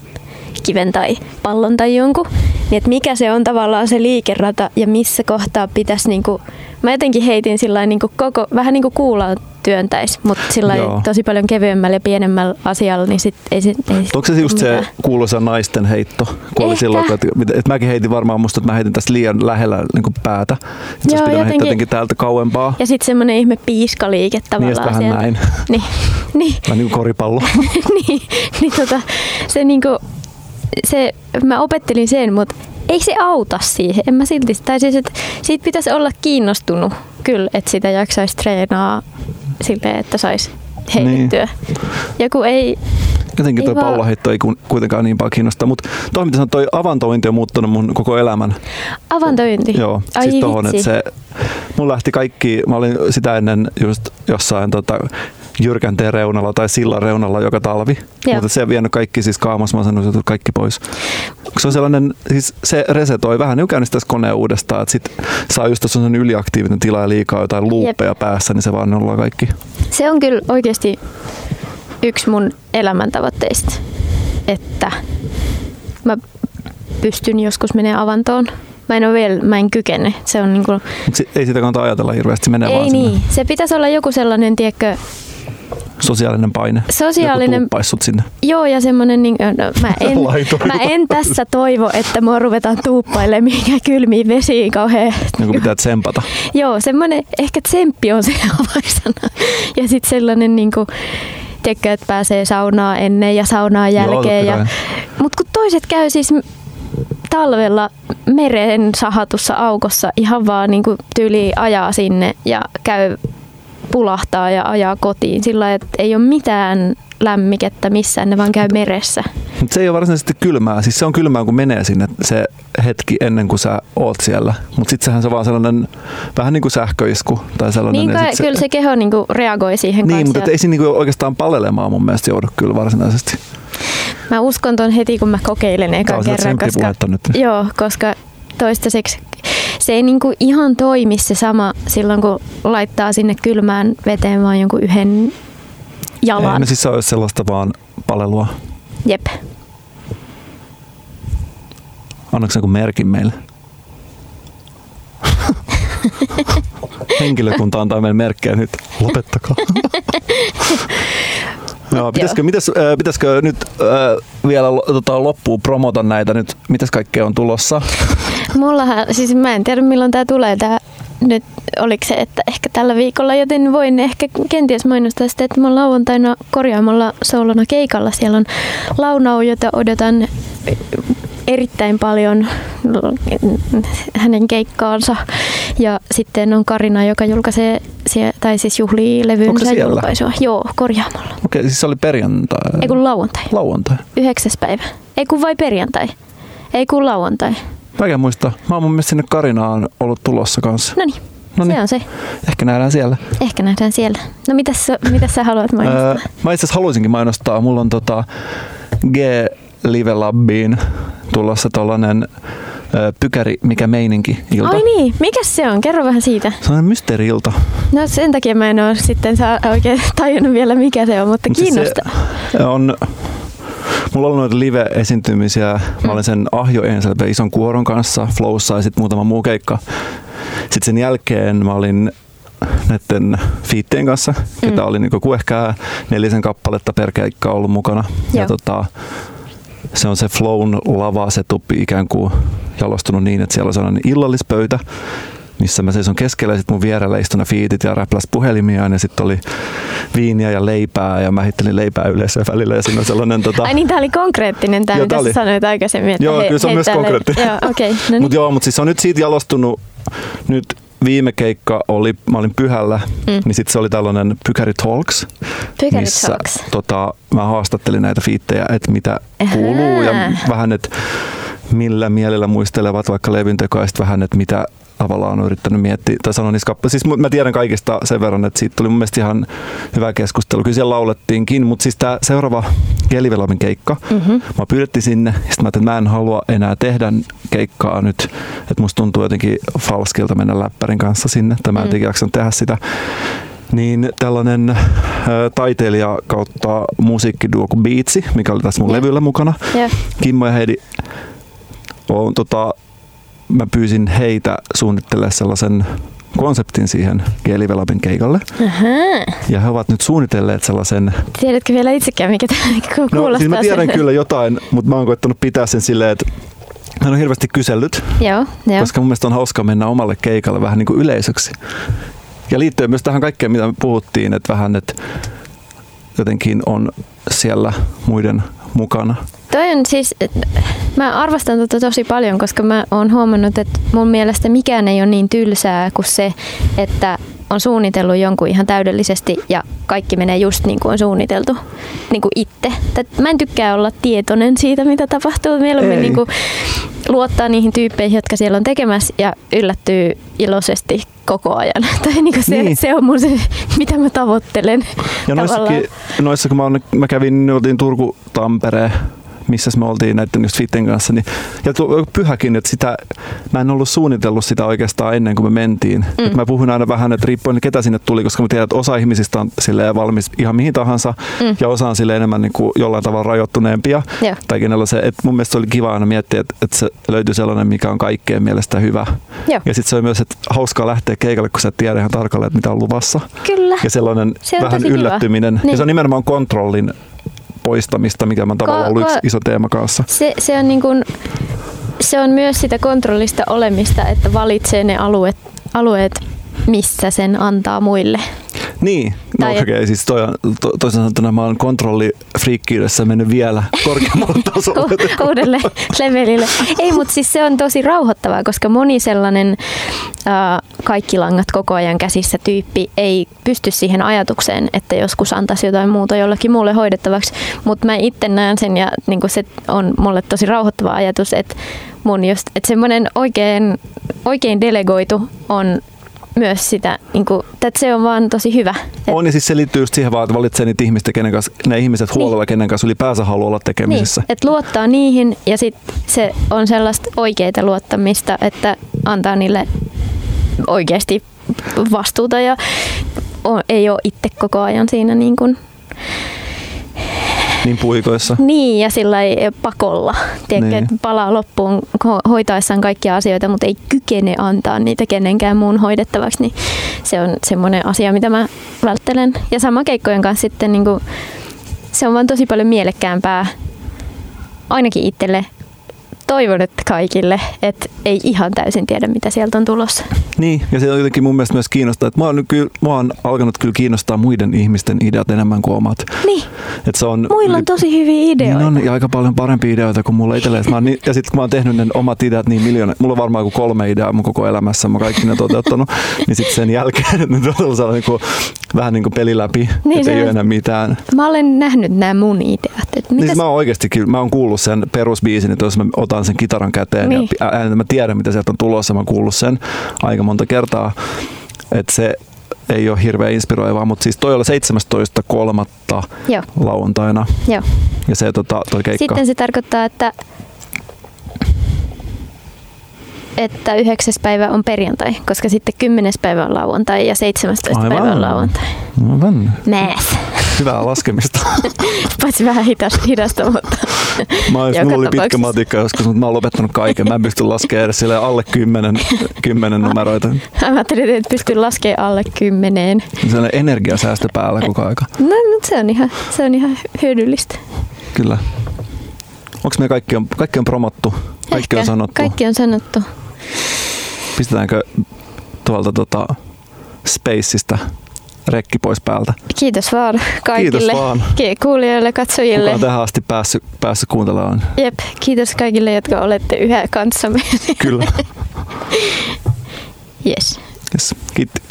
kiven tai pallon tai jonkun, niin että mikä se on tavallaan se liikerata ja missä kohtaa pitäisi, niin kuin, mä jotenkin heitin sillä niin koko, vähän niin kuin kuulaan työntäisi, mutta sillä tosi paljon kevyemmällä ja pienemmällä asialla, niin sit ei, sit, ei Onko se just mitään. se kuuluisa naisten heitto? Kun oli silloin, että, että, mäkin heitin varmaan musta, että mä heitin tästä liian lähellä niin kuin päätä. Joo, jotenkin, heittää jotenkin täältä kauempaa. Ja sitten semmoinen ihme piiskaliike tavallaan. (laughs) Niin, vähän siellä. näin. niin. niin. Vähän niin kuin koripallo. (laughs) niin, niin tota, se niin kuin, se, mä opettelin sen, mutta ei se auta siihen. En mä silti, tai siis, että siitä pitäisi olla kiinnostunut kyllä, että sitä jaksaisi treenaa silleen, että saisi heitettyä. Niin. Joku ei... Jotenkin tuo palloheitto ei kuitenkaan niin paljon kiinnosta, mutta toi mitä toi avantointi on muuttunut mun koko elämän. Avantointi? Joo, Ai siis tohon, että se, mun lähti kaikki, mä olin sitä ennen just jossain tota, jyrkänteen reunalla tai sillan reunalla joka talvi. Joo. Mutta se on vienyt kaikki siis että kaikki pois. Se on sellainen, siis se resetoi vähän, niin käynnistäisi koneen uudestaan, että sit saa just on yliaktiivinen tila ja liikaa jotain luuppeja päässä, niin se vaan nollaa kaikki. Se on kyllä oikeasti yksi mun elämäntavoitteista, että mä pystyn joskus menemään avantoon Mä en ole vielä, mä en kykene. Se on niin kuin... ei sitä kannata ajatella hirveästi, se menee ei vaan niin. Sinne. Se pitäisi olla joku sellainen, tiedätkö, sosiaalinen paine. Sosiaalinen. Joku sinne. Joo, ja semmoinen, niin, no, mä, en, (laughs) mä en tässä toivo, että mua ruvetaan tuuppailemaan mihinkään kylmiin vesiin kauhean. Joku pitää tsempata. (laughs) Joo, semmoinen, ehkä tsemppi on se (laughs) avaisana. Ja sitten sellainen, niin kuin, tiedätkö, että pääsee saunaa ennen ja saunaa jälkeen. Ja, mutta kun toiset käy siis talvella meren sahatussa aukossa ihan vaan niin kuin tyyli ajaa sinne ja käy pulahtaa ja ajaa kotiin sillä että ei ole mitään lämmikettä missään, ne vaan käy meressä. Mut se ei ole varsinaisesti kylmää. Siis se on kylmää, kun menee sinne se hetki ennen kuin sä oot siellä. Mutta sitten sehän se on vaan sellainen vähän niin kuin sähköisku. Tai sellainen, niin, kai, kyllä se, se keho niinku reagoi siihen Niin, mutta ei se niinku oikeastaan palelemaan mun mielestä joudu kyllä varsinaisesti. Mä uskon ton heti, kun mä kokeilen ekan kerran. Koska, nyt. Joo, koska toistaiseksi se ei niinku ihan toimi se sama silloin, kun laittaa sinne kylmään veteen vaan jonkun yhden jalan. Ei, no siis se olisi sellaista vaan palelua. Jep. Annatko joku merkin meille? (laughs) Henkilökunta antaa meille merkkejä nyt. Lopettakaa. (laughs) Joo, pitäisikö, mitäs, äh, pitäisikö nyt äh, vielä tota, loppuun promota näitä nyt? Mitäs kaikkea on tulossa? (laughs) Mullahan, siis mä en tiedä milloin tämä tulee tämä nyt oliko se, että ehkä tällä viikolla, joten voin ehkä kenties mainostaa sitä, että mä oon lauantaina korjaamalla soulona keikalla. Siellä on Launau, jota odotan erittäin paljon hänen keikkaansa. Ja sitten on Karina, joka julkaisee, tai siis juhlii levynsä julkaisua. Joo, korjaamalla. Okei, siis se oli perjantai. Ei kun lauantai. Lauantai. Yhdeksäs päivä. Ei kun vai perjantai. Ei kun lauantai. Mäkin muista. Mä oon mun mielestä sinne Karinaan ollut tulossa kanssa. No niin. No niin. Se on se. Ehkä nähdään siellä. Ehkä nähdään siellä. No mitä sä, mitä sä haluat mainostaa? Öö, mä itse asiassa haluaisinkin mainostaa. Mulla on tota G Live Labbiin tulossa tollanen pykäri, mikä meininki ilta. Ai niin, mikä se on? Kerro vähän siitä. Se on mysteeri-ilta. No sen takia mä en ole sitten saa oikein tajunnut vielä mikä se on, mutta Mut kiinnostaa. Se on, Mulla on noita live-esiintymisiä. Mä olin sen Ahjo Enselve ison kuoron kanssa Flowssa ja sitten muutama muu keikka. Sitten sen jälkeen mä olin näiden fiittien kanssa, mm. ketä oli niin kuin ehkä nelisen kappaletta per keikka ollut mukana. Joo. Ja tota, se on se Flown lava setup ikään kuin jalostunut niin, että siellä on sellainen illallispöytä, missä mä seison keskellä ja sitten mun vierellä istuna fiitit ja räpläs puhelimiaan ja sitten oli viiniä ja leipää ja mä hittelin leipää yleisöä välillä ja siinä on sellainen... Tota... Ai niin, tää oli konkreettinen tämä, mitä oli. sä sanoit aikaisemmin. Että joo, he, kyllä se on myös konkreettinen. joo, okay, no niin. Mutta joo, mutta siis se on nyt siitä jalostunut nyt viime keikka oli, mä olin pyhällä, mm. niin sitten se oli tällainen Pykäri Talks, Pykäri missä Talks. Tota, mä haastattelin näitä fiittejä, että mitä kuuluu ja vähän, että millä mielellä muistelevat vaikka levyntekoa ja vähän, että mitä tavallaan on yrittänyt miettiä, tai sanoa niissä kappaleissa. Siis mä tiedän kaikista sen verran, että siitä tuli mun mielestä ihan hyvä keskustelu. Kyllä siellä laulettiinkin, mutta siis tämä seuraava Kelivelomin keikka, mm-hmm. mä pyydettiin sinne, ja sitten mä että mä en halua enää tehdä keikkaa nyt, että musta tuntuu jotenkin falskilta mennä läppärin kanssa sinne, että mä en mm. jaksanut tehdä sitä niin tällainen ä, taiteilija kautta musiikkiduo kuin Beatsi, mikä oli tässä mun yeah. levyllä mukana. Yeah. Kimmo ja Heidi on tota, mä pyysin heitä suunnittelemaan sellaisen konseptin siihen Kielivelopin keikalle. Aha. Ja he ovat nyt suunnitelleet sellaisen... Tiedätkö vielä itsekään, mikä tämä (laughs) kuulostaa? No, siis mä tiedän sen. kyllä jotain, mutta mä oon koettanut pitää sen silleen, että Mä on hirveästi kysellyt, joo, joo. koska mun mielestä on hauska mennä omalle keikalle vähän niin kuin yleisöksi. Ja liittyen myös tähän kaikkeen, mitä me puhuttiin, että vähän, että jotenkin on siellä muiden mukana. Toi on siis, mä arvostan tätä tosi paljon, koska mä oon huomannut, että mun mielestä mikään ei ole niin tylsää kuin se, että on suunnitellut jonkun ihan täydellisesti ja kaikki menee just niin kuin on suunniteltu niin kuin itse. Mä en tykkää olla tietoinen siitä, mitä tapahtuu. Mieluummin niin kuin luottaa niihin tyyppeihin, jotka siellä on tekemässä ja yllättyy iloisesti koko ajan. (laughs) Tai niin kuin se, niin. se on mun se, mitä mä tavoittelen. Ja noissakin, noissa, kun mä, mä kävin, niin oltiin Turku, Tampere, missä me oltiin näiden just Fitten kanssa. Niin, ja pyhäkin, että sitä, mä en ollut suunnitellut sitä oikeastaan ennen kuin me mentiin. Mm. Et mä puhun aina vähän, että riippuen ketä sinne tuli, koska mä tiedän, että osa ihmisistä on valmis ihan mihin tahansa mm. ja osa on sille enemmän niin kuin jollain tavalla rajoittuneempia. Yeah. Tai kenellä se, että mun mielestä se oli kiva aina miettiä, että, että se löytyy sellainen, mikä on kaikkeen mielestä hyvä. Yeah. Ja sitten se on myös että hauskaa lähteä keikalle, kun sä et tiedä ihan tarkalleen, että mitä on luvassa. Kyllä. Ja sellainen vähän yllättyminen. Niin. Ja se on nimenomaan kontrollin poistamista, mikä on tavallaan ollut yksi iso teema kanssa. Se, se, on niin kuin, se on myös sitä kontrollista olemista, että valitsee ne alueet, alueet missä sen antaa muille. Niin, no okei, okay, siis toi on, to, toisin sanottuna mä oon kontrollifriikkiydessä mennyt vielä korkeammalle (laughs) tasolle. Uudelle levelille. Ei, mutta siis se on tosi rauhoittavaa, koska moni sellainen äh, kaikki langat koko ajan käsissä tyyppi ei pysty siihen ajatukseen, että joskus antaisi jotain muuta jollekin muulle hoidettavaksi. Mutta mä itse näen sen ja niin se on mulle tosi rauhoittava ajatus, että mun just, että semmoinen oikein, oikein delegoitu on myös sitä, niin kuin, että se on vaan tosi hyvä. On ja siis se liittyy just siihen vaan, että valitsee niitä ihmistä, kenen kanssa, ne ihmiset niin. huolella, kenen kanssa ylipäänsä haluaa olla tekemisissä. Niin, että luottaa niihin ja sitten se on sellaista oikeita luottamista, että antaa niille oikeasti vastuuta ja on, ei ole itse koko ajan siinä niin kuin niin puikoissa. Niin, ja sillä ei pakolla. Tiedätkö, niin. että palaa loppuun hoitaessaan kaikkia asioita, mutta ei kykene antaa niitä kenenkään muun hoidettavaksi. Niin se on semmoinen asia, mitä mä välttelen. Ja sama keikkojen kanssa sitten niin kuin, se on vaan tosi paljon mielekkäämpää, ainakin itselle, toivon, että kaikille, että ei ihan täysin tiedä, mitä sieltä on tulossa. Niin, ja se on jotenkin mun mielestä myös kiinnostaa, että mä oon, kyllä, mä oon alkanut kyllä kiinnostaa muiden ihmisten ideat enemmän kuin omat. Niin. Et se on, Muilla on tosi hyviä ideoita. Niin on, ja aika paljon parempia ideoita kuin mulla itselleen. Mä niin, ja sitten kun mä oon tehnyt ne omat ideat niin miljoona, mulla on varmaan kuin kolme ideaa mun koko elämässä, mä kaikki ne toteuttanut, (laughs) niin sitten sen jälkeen nyt on sellainen kuin, vähän niin kuin peli läpi, niin että ei ole enää mitään. Mä olen nähnyt nämä mun ideat. Mitäs... niin mä oon oikeasti kyllä, mä oon kuullut sen perusbiisin, että jos mä otan sen kitaran käteen niin. ja äänen, mä tiedän mitä sieltä on tulossa, mä oon kuullut sen aika monta kertaa. Että se ei ole hirveän inspiroivaa, mutta siis toi oli 17.3. lauantaina. Joo. Ja se tota, toi keikka. Sitten se tarkoittaa, että että yhdeksäs päivä on perjantai, koska sitten kymmenes päivä on lauantai ja 17 Aivan. päivä on lauantai. Aivan. Math. Hyvää laskemista. (laughs) Paitsi vähän hidas, hidasta, mutta mä olis, mulla oli pitkä matikka joskus, mutta mä oon lopettanut kaiken. Mä en pysty laskemaan edes sille alle kymmenen, kymmenen numeroita. (laughs) Mä ajattelin, että pystyn laskemaan alle kymmeneen. Sellainen energiasäästö päällä koko aika. No, mutta se on ihan, se on ihan hyödyllistä. Kyllä. Onko me kaikki on, kaikki on promottu? Kaikki Ehkä. on sanottu? Kaikki on sanottu. Pistetäänkö tuolta tota Spaceista rekki pois päältä. Kiitos vaan kaikille kiitos vaan. kuulijoille, katsojille. Kuka on tähän asti päässyt, päässyt kuuntelemaan. Jep, kiitos kaikille, jotka olette yhä kanssamme. Kyllä. (laughs) yes. yes. Kiitti.